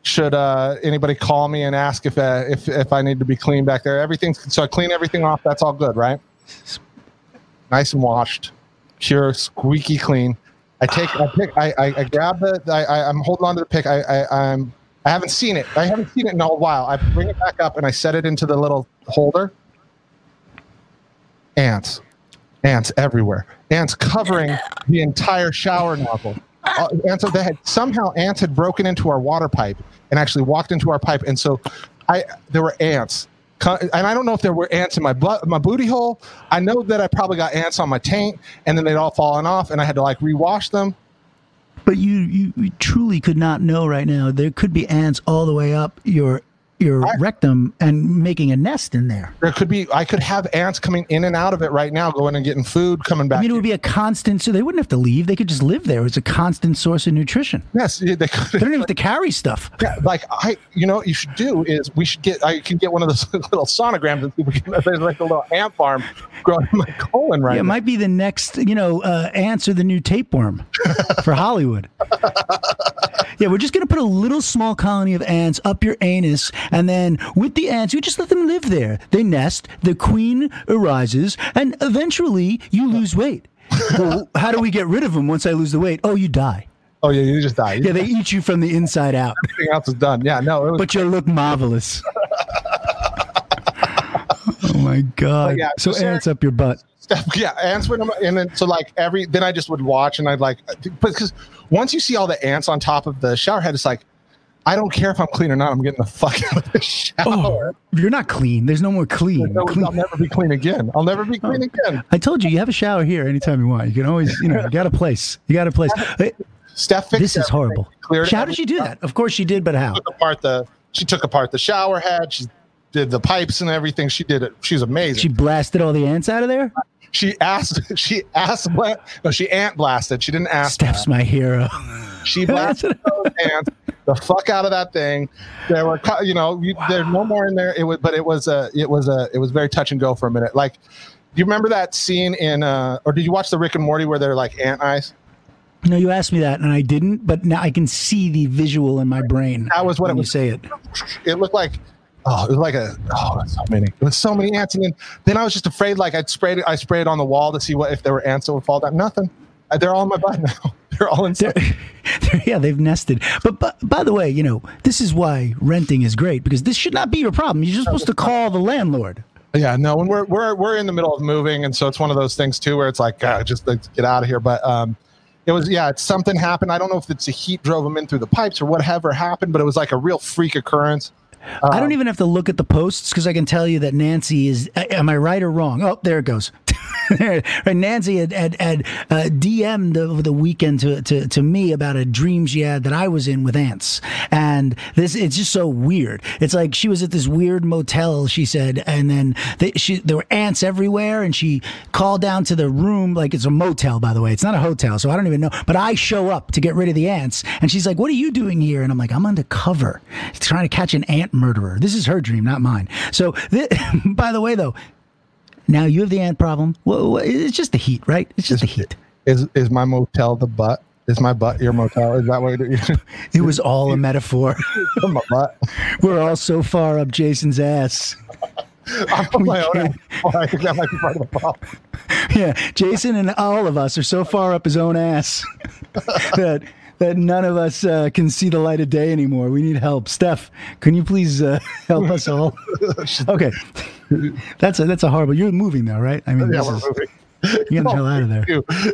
should uh, anybody call me and ask if uh, if if I need to be clean back there. Everything's so I clean everything off. That's all good, right? Nice and washed, pure, squeaky clean. I take I pick I I, I grab the I, I I'm holding on to the pick. I, I I'm I haven't seen it. I haven't seen it in a while. I bring it back up and I set it into the little holder. Ants, ants everywhere. Ants covering the entire shower nozzle. Uh, and so they had somehow ants had broken into our water pipe and actually walked into our pipe, and so I there were ants. And I don't know if there were ants in my butt, my booty hole. I know that I probably got ants on my taint, and then they'd all fallen off, and I had to like rewash them. But you, you, you truly could not know right now. There could be ants all the way up your your I- rectum and making a nest in there. There could be, I could have ants coming in and out of it right now, going and getting food, coming back. I mean, it would be a constant. So they wouldn't have to leave. They could just live there. It's a constant source of nutrition. yes, they They don't even have to carry stuff. Yeah, like I, you know, what you should do is we should get. I can get one of those little sonograms and people can. There's like a little ant farm growing in my colon right Yeah, it now. might be the next. You know, uh, ants are the new tapeworm for Hollywood. Yeah, we're just gonna put a little small colony of ants up your anus, and then with the ants, you just let them live there. They nest, the queen arises, and eventually you lose weight. well, how do we get rid of them once I lose the weight? Oh, you die. oh yeah, you just die. Yeah, they eat you from the inside out, Everything else is done. Yeah, no, it was, but you look marvelous. oh my god! But yeah, so so ants up your butt. Yeah, ants would, and then so like every then I just would watch and I'd like because once you see all the ants on top of the shower head, it's like I don't care if I'm clean or not. I'm getting the fuck out of the oh, shower. Oh, you're not clean. There's no more clean. No, clean. I'll never be clean again. I'll never be Oh. clean again. I told you, you have a shower here anytime you want. You can always, you know, you got a place. You got a place. Steph This is horrible. How did she do that? Of course she did, but how? took apart the she took apart the shower head. She did the pipes and everything. She did it. She's amazing. She blasted all the ants out of there? She asked. She asked. No, she ant blasted. She didn't ask. Steph's my hero. She blasted those ants the fuck out of that thing. There were, you know, you, there's no more in there. It was, but it was a, it was a, it was very touch and go for a minute. Like, do you remember that scene in, uh, or did you watch the Rick and Morty where they're like ant eyes? No, you asked me that and I didn't, but now I can see the visual in my brain. That was what when it you was. say it. It looked like. Oh, it was like a oh, so many. It was so many ants, and then, then I was just afraid. Like I'd sprayed it, I sprayed on the wall to see what if there were ants that would fall down. Nothing. They're all in my butt now. They're all inside. Yeah, they've nested. But, but by the way, you know, this is why renting is great because this should not be your problem. You're just supposed to call the landlord. Yeah, no, and we're we're we're in the middle of moving, and so it's one of those things too where it's like, God, just let's get out of here. But um, it was yeah, it's something happened. I don't know if it's the heat drove them in through the pipes or whatever happened, but it was like a real freak occurrence. I don't even have to look at the posts because I can tell you that Nancy is. Am I right or wrong? Oh, there it goes. right, Nancy had had, had uh, DM'd over the weekend to, to to me about a dream she had that I was in with ants, and this it's just so weird. It's like she was at this weird motel. She said, and then they, she there were ants everywhere, and she called down to the room like it's a motel, by the way. It's not a hotel, so I don't even know. But I show up to get rid of the ants, and she's like, "What are you doing here?" And I'm like, "I'm undercover, trying to catch an ant murderer." This is her dream, not mine. So, thi- by the way, though, Now you have the ant problem. Well, it's just the heat, right? It's just the heat. Is is my motel the butt? Is my butt your motel? Is that what you're It was all a metaphor. my butt? We're all so far up Jason's ass. I'm on my own. I think that might be part of the problem. Yeah, Jason and all of us are so far up his own ass that that none of us uh, can see the light of day anymore. We need help. Steph, can you please uh, help us all? Okay, that's a that's a horrible. You're moving now, right? I mean, Yeah, we're is, moving. you get the hell out of there.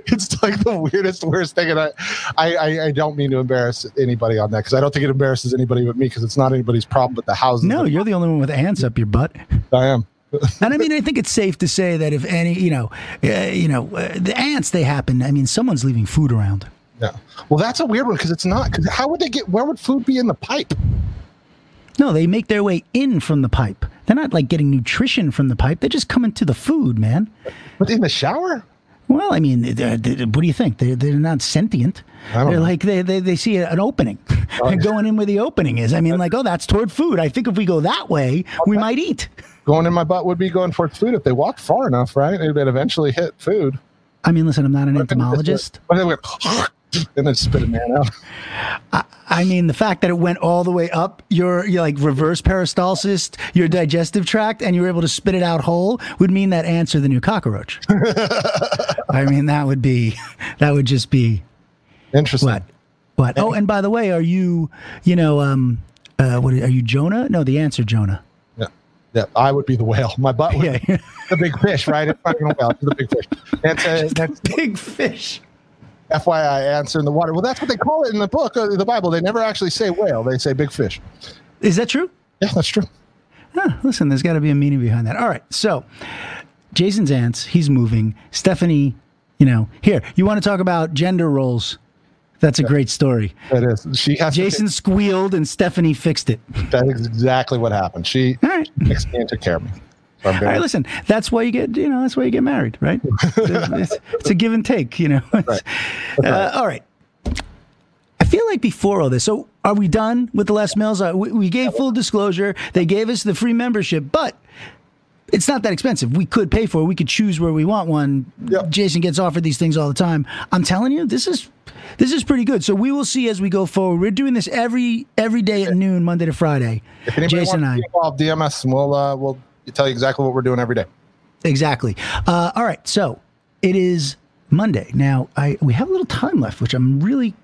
It's like the weirdest, worst thing, and I, I, I, don't mean to embarrass anybody on that because I don't think it embarrasses anybody but me because it's not anybody's problem but the houses. No, you're the only one with ants up your butt. I am. And I mean, I think it's safe to say that if any, you know, uh, you know, uh, the ants they happen. I mean, someone's leaving food around. Yeah. Well, that's a weird one because it's not. Because how would they get? Where would food be in the pipe? No, they make their way in from the pipe. They're not like getting nutrition from the pipe. They're just coming to the food, man. But in the shower? Well, I mean, they're, they're- what do you think? They're, they're not sentient. I don't They're know. like they, they, they see an opening and going in where the opening is. I mean, like, oh, that's toward food. I think if we go that way, we might eat. Going in my butt would be going towards food if they walk far enough, right? It would eventually hit food. I mean, listen, I'm not an entomologist. But they went and then spit a man out. I mean, the fact that it went all the way up your, your like reverse peristalsis, your digestive tract, and you were able to spit it out whole would mean that ants are the new cockroach. I mean, that would be, that would just be Interesting. what, what? Oh, and by the way, are you, you know, um, uh, what are you, Jonah? No, the answer Jonah. Yeah. Yeah. I would be the whale. My butt would Yeah. be the big fish, right? It's a whale. The big fish. That's, uh, that's Big fish. FYI answer in the water. Well, that's what they call it in the book, uh, the Bible. They never actually say whale. They say big fish. Is that true? Yeah, that's true. Huh, listen, there's got to be a meaning behind that. All right, so Jason's ants, he's moving. Stephanie, you know, here, you want to talk about gender roles? That's a great story. That is. She has to Jason squealed and Stephanie fixed it. That is exactly what happened. She right. fixed me and took care of me. So I'm right, listen, that's why you get, you know, that's why you get married, right? it's, it's a give and take, you know. Uh, all right. I feel like before all this, so are we done with the Les Mills? Uh, we, we gave full disclosure. They gave us the free membership, but it's not that expensive. We could pay for it. We could choose where we want one. Yep. Jason gets offered these things all the time. I'm telling you, this is this is pretty good. So we will see as we go forward. We're doing this every every day at noon, Monday to Friday. if anybody Jason and wants I. to be involved, DM us we'll, uh, we'll tell you exactly what we're doing every day. Exactly. Uh, all right. So it is Monday. Now I we have a little time left, which I'm really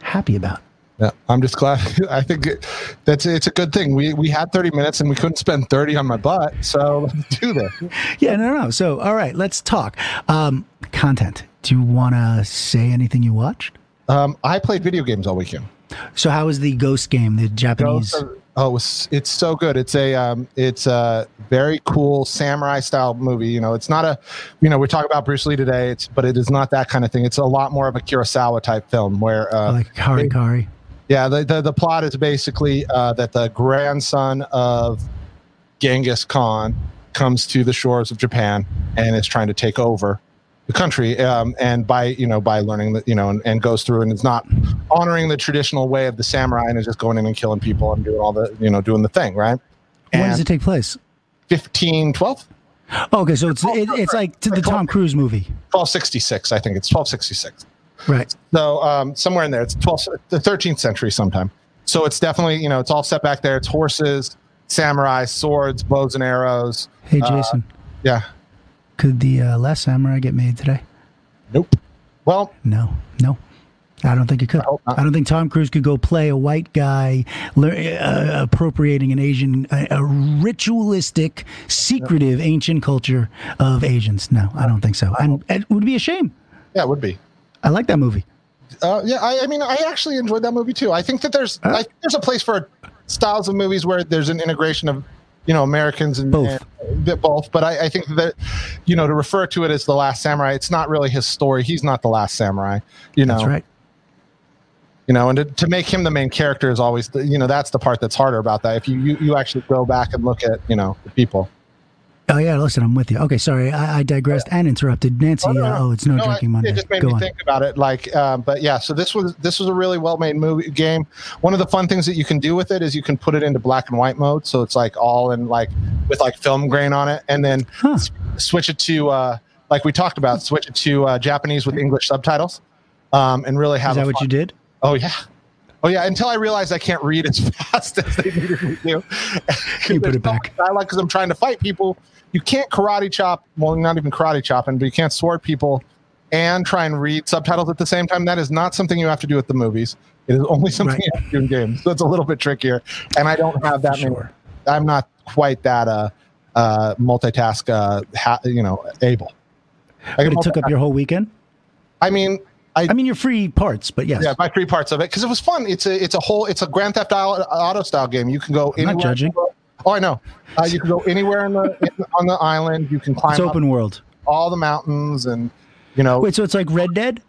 happy about. Yeah, I'm just glad. I think it, that's it's a good thing. We we had 30 minutes and we couldn't spend 30 on my butt, so let's do this. Yeah, no, no. So, all right, let's talk. Um, content. Do you want to say anything you watched? Um, I played video games all weekend. So, how was the Ghost game, the Japanese? Oh, it was, it's so good. It's a um, it's a very cool samurai style movie. You know, it's not a, you know, we talk about Bruce Lee today. It's but it is not that kind of thing. It's a lot more of a Kurosawa type film where uh, like Kari Kari. Yeah, the, the, the plot is basically uh, that the grandson of Genghis Khan comes to the shores of Japan and is trying to take over the country. Um, and by you know by learning that you know and, and goes through and it's not honoring the traditional way of the samurai and is just going in and killing people and doing all the you know doing the thing right. When does it take place? 15, 12? Oh, okay, so it's it, it's like to the Tom Cruise movie, 1266, I think it's 1266. right? So um, somewhere in there, it's 12th, the 13th century sometime. So it's definitely, you know, it's all set back there. It's horses, samurai, swords, bows and arrows. Hey, Jason, Yeah. Could the uh, Last Samurai get made today? Nope. Well, No, no. I don't think it could. not. I don't think Tom Cruise could go play a white guy uh, appropriating an Asian, a, a ritualistic, secretive, ancient culture of Asians. No, I don't think so. And it would be a shame. yeah, it would be. I like that movie. Uh, yeah, I, I mean, I actually enjoyed that movie too. I think that there's, I think there's a place for styles of movies where there's an integration of, you know, Americans and Both. and- both. But I, I think that, you know, to refer to it as the Last Samurai, it's not really his story. He's not the Last Samurai. You know, That's right. you know and to, to make him the main character is always the, you know that's the part that's harder about that if you, you you actually go back and look at you know the people Oh yeah, listen, I'm with you. Okay, sorry, I, I digressed and interrupted. Nancy, Oh, no, uh, oh, it's no, No, I- drinking Monday. It just made Go me on. think about it. Like, um, but yeah. So this was this was a really well made movie game. One of the fun things that you can do with it is you can put it into black and white mode, so it's like all in like with like film grain on it, and then Huh. s- switch it to uh, like we talked about, switch it to uh, Japanese with English subtitles, um, and really have. Is that what fun- you did? Oh yeah. Oh yeah, until I realized I can't read as fast as they needed me to. You put it back. I like because I'm trying to fight people. You can't karate chop. Well, not even karate chopping, but you can't sword people and try and read subtitles at the same time. That is not something you have to do at the movies. It is only something Right. you have to do in games. So it's a little bit trickier. And I don't have that many. I'm not quite that uh, uh, multitask, uh, ha- you know, able. I, it took up your whole weekend. I mean, I I mean, your free parts, but yes, yeah, by free parts of it because it was fun. It's a it's a whole it's a Grand Theft Auto, style game. You can go I'm not anywhere. judging. Oh, I know. Uh, you can go anywhere in the in, on the island. You can climb it's open world. all the mountains, and you know Wait, so it's like Red Dead?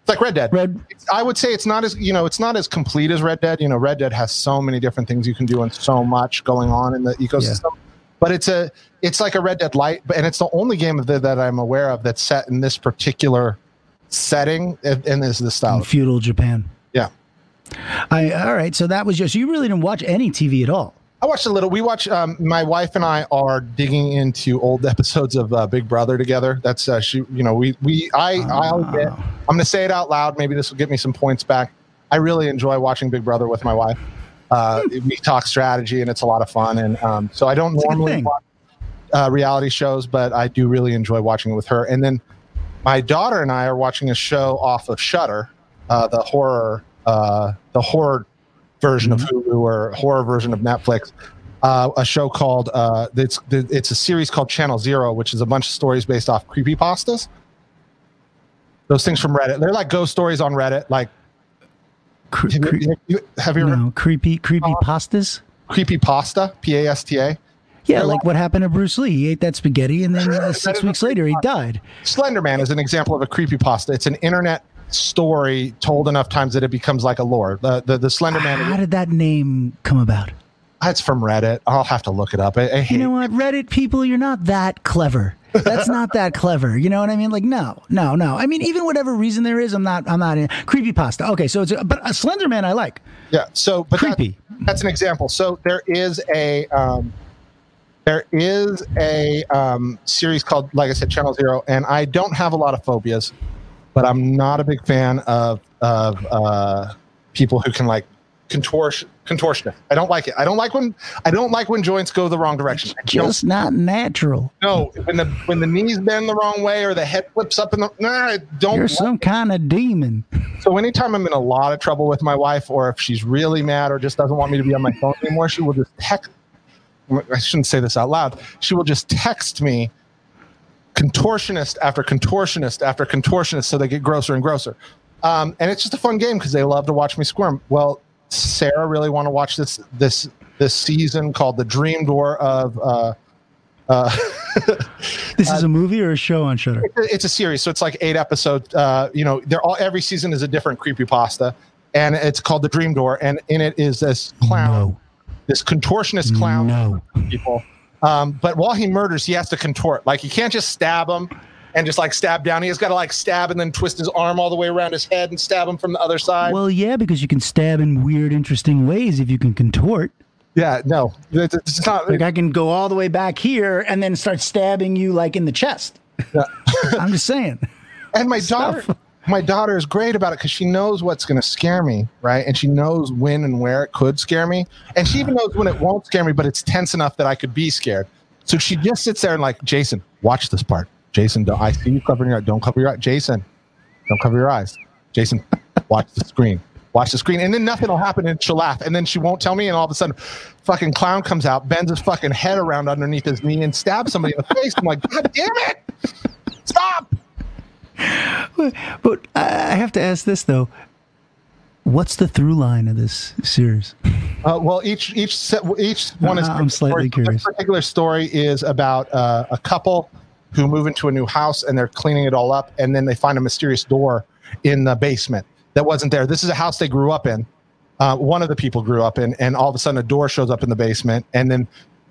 it's like Red Dead. Red. It's, I would say it's not as you know it's not as complete as Red Dead. You know, Red Dead has so many different things you can do and so much going on in the ecosystem. But it's a it's like a Red Dead Light, but and it's the only game of the, that I'm aware of that's set in this particular setting and, is the style. in feudal Japan. Yeah. I all right. So that was just you really didn't watch any TV at all. I watched a little. We watch. Um, my wife and I are digging into old episodes of uh, Big Brother together. That's uh, she. You know, we we I I'll admit, I'm going to say it out loud. Maybe this will get me some points back. I really enjoy watching Big Brother with my wife. Uh, we talk strategy and it's a lot of fun. And um, so I don't normally watch uh, reality shows, but I do really enjoy watching it with her. And then my daughter and I are watching a show off of Shudder, uh, the horror, uh, the horror version of Hulu or horror version of Netflix. Uh, a show called uh, it's it's a series called Channel Zero, which is a bunch of stories based off creepypastas. Those things from Reddit. They're like ghost stories on Reddit. Like, Cre- have you, you- have you ever no, creepy, creepy pastas. Creepy pasta, P A S T A. Yeah, like what happened to Bruce Lee? He ate that spaghetti, and then uh, six weeks later, he died. Slenderman is an example of a creepypasta. It's an internet story told enough times that it becomes like a lore. The the, the Slenderman. How did that name come about? That's from Reddit. I'll have to look it up. I, I You know what, Reddit people, you're not that clever. That's not that clever. You know what I mean? Like, no, no, no. I mean, even whatever reason there is, I'm not. I'm not in creepy pasta. Okay, so it's a, but a Slender Man I like. Yeah. So, but that- Creepy. that's an example. So there is a um, there is a um, series called, like I said, Channel Zero, and I don't have a lot of phobias, but I'm not a big fan of of uh, people who can like contortion contortionist. I don't like it. I don't like when I don't like when joints go the wrong direction. I don't Just not natural. No, when the when the knees bend the wrong way or the head flips up in the. Nah, I don't. You're some kind of demon. so anytime I'm in a lot of trouble with my wife, or if she's really mad or just doesn't want me to be on my phone anymore, she will just text. I shouldn't say this out loud. She will just text me contortionist after contortionist after contortionist, so they get grosser and grosser. Um, and it's just a fun game because they love to watch me squirm. Well, Sarah really want to watch this this this season called the Dream Door of. Uh, uh, This is a movie or a show on Shudder. it's a series, so it's like eight episodes. Uh, you know, they're all every season is a different creepy pasta, and it's called the Dream Door, and in it is this clown, No, this contortionist clown. no. People, um, but while he murders, he has to contort. Like he can't just stab him and just like stab down. He has got to like stab and then twist his arm all the way around his head and stab him from the other side. Well, yeah, because you can stab in weird, interesting ways if you can contort. yeah, no, it's, it's not. Like I can go all the way back here and then start stabbing you like in the chest. I'm just saying. And my Stuff. daughter, my daughter is great about it because she knows what's going to scare me, right? And she knows when and where it could scare me, and she even knows when it won't scare me, but it's tense enough that I could be scared. So she just sits there and like, Jason, watch this part. Jason, don't, I see you covering your eyes. don't cover your eyes. Jason, don't cover your eyes. Jason, watch the screen. Watch the screen, and then nothing will happen, and she'll laugh, and then she won't tell me, and all of a sudden, fucking clown comes out, bends his fucking head around underneath his knee, and stabs somebody in the face. I'm like, God damn it! Stop! But I have to ask this though. What's the through line of this series? Uh, well, each each set, each one is. Uh, I'm slightly story. curious. This particular story is about uh, a couple who move into a new house and they're cleaning it all up, and then they find a mysterious door in the basement that wasn't there. This is a house they grew up in. Uh, one of the people grew up in, and all of a sudden a door shows up in the basement, and then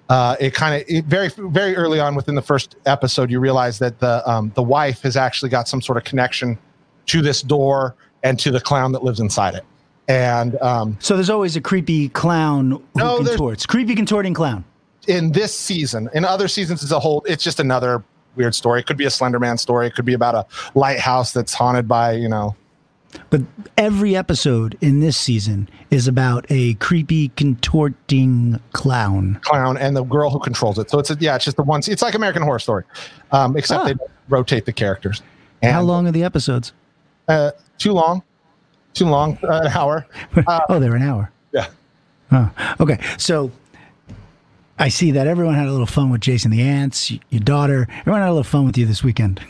uh, it kind of very very early on within the first episode, you realize that the um, the wife has actually got some sort of connection to this door and to the clown that lives inside it. And um, So there's always a creepy clown who No, contorts. Creepy contorting clown. in this season, in other seasons as a whole, it's just another weird story. It could be a Slenderman story. It could be about a lighthouse that's haunted by you know. But every episode in this season is about a creepy contorting clown. clown and the girl who controls it. So it's a, yeah, it's just the one. It's like American Horror Story, um, except Ah. they rotate the characters. And, How long are the episodes? Uh, too long. Too long. Uh, an hour. oh, they're an hour. Yeah. Oh, okay. So I see that everyone had a little fun with Jason the Ants, your daughter. Everyone had a little fun with you this weekend.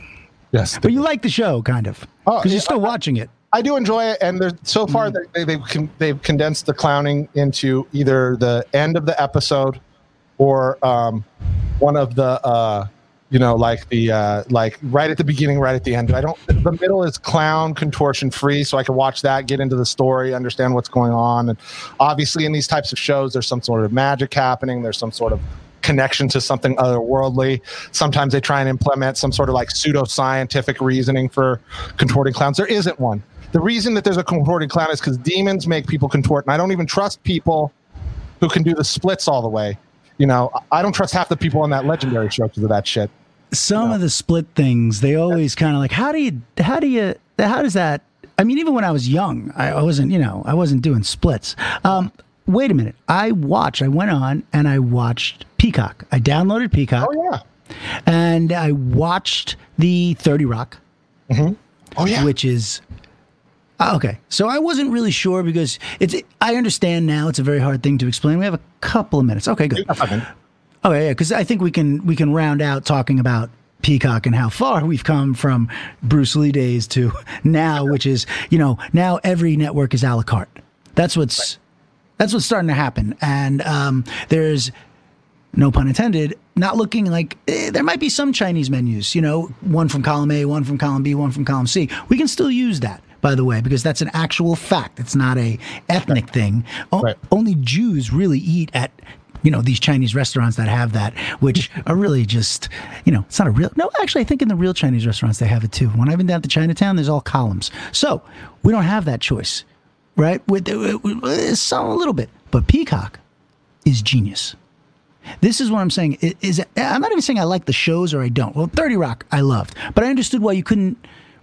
Yes. But you like the show, kind of, Oh, because you're still I- watching it. I do enjoy it, and there's so far Mm-hmm. they, they've con- they've condensed the clowning into either the end of the episode or um, one of the uh, you know like the uh, like right at the beginning, right at the end. I don't. The middle is clown contortion free, so I can watch that, get into the story, understand what's going on, and obviously in these types of shows, there's some sort of magic happening. There's some sort of connection to something otherworldly. Sometimes they try and implement some sort of like pseudo-scientific reasoning for contorting clowns. There isn't one. The reason that there's a contorted clown is because demons make people contort, and I don't even trust people who can do the splits all the way. You know, I- don't trust half the people on that legendary show because of that shit. Some of the split things, they always kind of like, how do you, how do you, how does that? I mean, even when I was young, I I wasn't, you know, I wasn't doing splits. Um, wait a minute. I watched, I went on and I watched Peacock. I downloaded Peacock Oh yeah. and I watched the 30 Rock. Oh yeah. which is uh, okay. So I wasn't really sure because it's. I understand now. It's a very hard thing to explain. We have a couple of minutes. Okay, good. Okay, yeah, because I think we can we can round out talking about Peacock and how far we've come from Bruce Lee days to now, which is you know now every network is a la carte. That's what's that's what's starting to happen, and um, there's no pun intended, not looking like eh, there might be some Chinese menus, you know, one from column A, one from column B, one from column C. We can still use that, by the way, because that's an actual fact. It's not a ethnic thing. O- Right. Only Jews really eat at you know these Chinese restaurants that have that, which are really just you know it's not a real. No, actually, I think in the real Chinese restaurants they have it too. When I've been down to Chinatown, there's all columns, so we don't have that choice, right? With, uh, uh, uh, with, with some a little bit, but Peacock is genius. This is what I'm saying. Is I'm not even saying I like the shows or I don't. Well, 30 Rock I loved, but I understood why you couldn't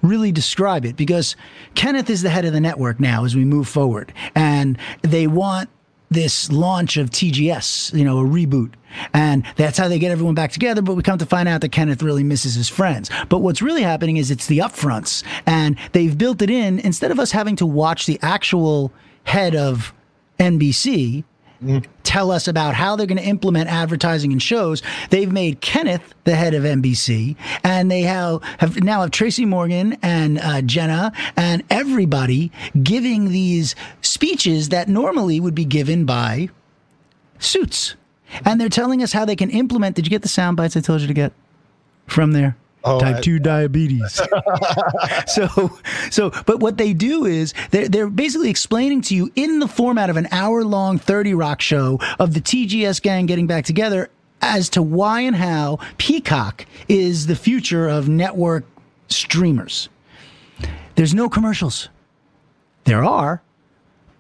really describe it because Kenneth is the head of the network now as we move forward, and they want this launch of TGS, you know, a reboot. And that's how they get everyone back together. But we come to find out that Kenneth really misses his friends. But what's really happening is it's the upfronts. And they've built it in instead of us having to watch the actual head of NBC tell us about how they're going to implement advertising in shows. They've made Kenneth the head of NBC, and they have, have now have Tracy Morgan and uh, Jenna and everybody giving these speeches that normally would be given by suits, and they're telling us how they can implement. Did you get the sound bites I told you to get from there? Oh, Type I- two diabetes. so so but what they do is they're, they're basically explaining to you in the format of an hour long 30 rock show of the tgs gang getting back together as to why and how peacock is the future of network streamers. There's no commercials. There are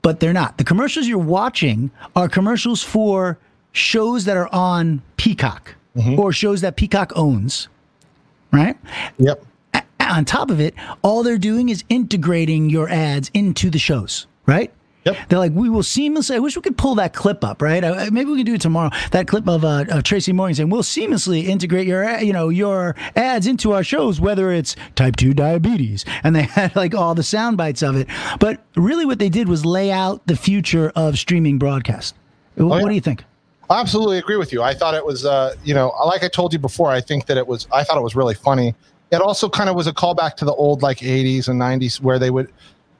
but they're not. The commercials you're watching are commercials for shows that are on peacock mm-hmm. or shows that peacock owns right Yep. on top of it, all they're doing is integrating your ads into the shows, right? Yep. They're like, we will seamlessly. I wish we could pull that clip up, right? Uh, maybe we can do it tomorrow. That clip of, uh, of Tracy Morgan saying, "We'll seamlessly integrate your, you know, your ads into our shows, whether it's type two diabetes." And they had like all the sound bites of it. But really, what they did was lay out the future of streaming broadcast. Wh- What yeah. do you think? I absolutely agree with you. I thought it was, uh, you know, like I told you before, I think that it was, I thought it was really funny. It also kind of was a callback to the old like 80s and 90s where they would,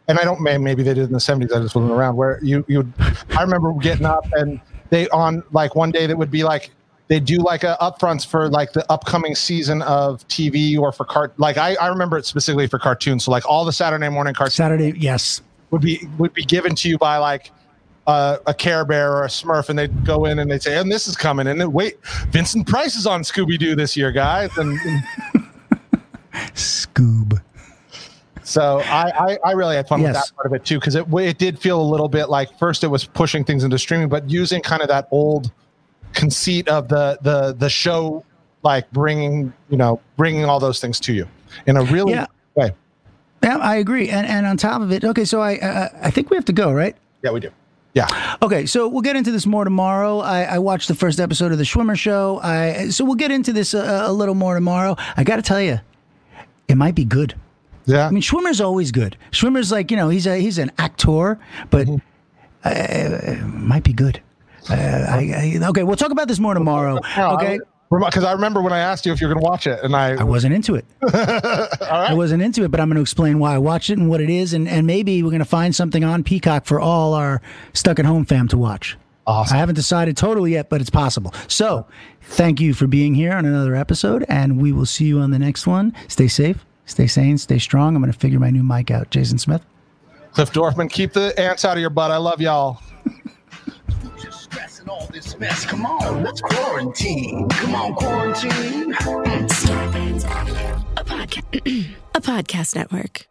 and I don't, maybe they did in the 70s, I just wasn't around, where you, you would, I remember getting up and they on like one day that would be like, they do like a upfronts for like the upcoming season of TV or for cart. Like I, I remember it specifically for cartoons. So like all the Saturday morning cartoons Saturday, yes. would be would be given to you by like uh, a Care Bear or a Smurf, and they'd go in and they'd say, "And this is coming." And then, wait, Vincent Price is on Scooby Doo this year, guys. And, and Scoob. so I, I, I really had fun with that part of it too, because it it did feel a little bit like first it was pushing things into streaming, but using kind of that old conceit of the the the show, like bringing you know bringing all those things to you in a really Yeah. way. Yeah, I agree. And and on top of it, okay, so I uh, I think we have to go, right? Yeah, we do. Yeah. Okay, so we'll get into this more tomorrow. I, I watched the first episode of the Schwimmer Show. I so we'll get into this a, a little more tomorrow. I got to tell you, it might be good. Yeah. I mean, Schwimmer's always good. Schwimmer's like you know he's a he's an actor, but uh, it might be good. Uh, I, I, okay, we'll talk about this more tomorrow. Okay, Because I remember when I asked you if you're going to watch it, and I, I wasn't into it. I wasn't into it, but I'm going to explain why I watched it and what it is, and, and maybe we're going to find something on Peacock for all our stuck at home fam to watch. Awesome. I haven't decided totally yet, but it's possible. So, thank you for being here on another episode, and we will see you on the next one. Stay safe, stay sane, stay strong. I'm going to figure my new mic out. Jason Smith. Cliff Dorfman, keep the ants out of your butt. I love y'all. Stressing all this mess. Come on, let's quarantine. Come on, quarantine. a podcast network.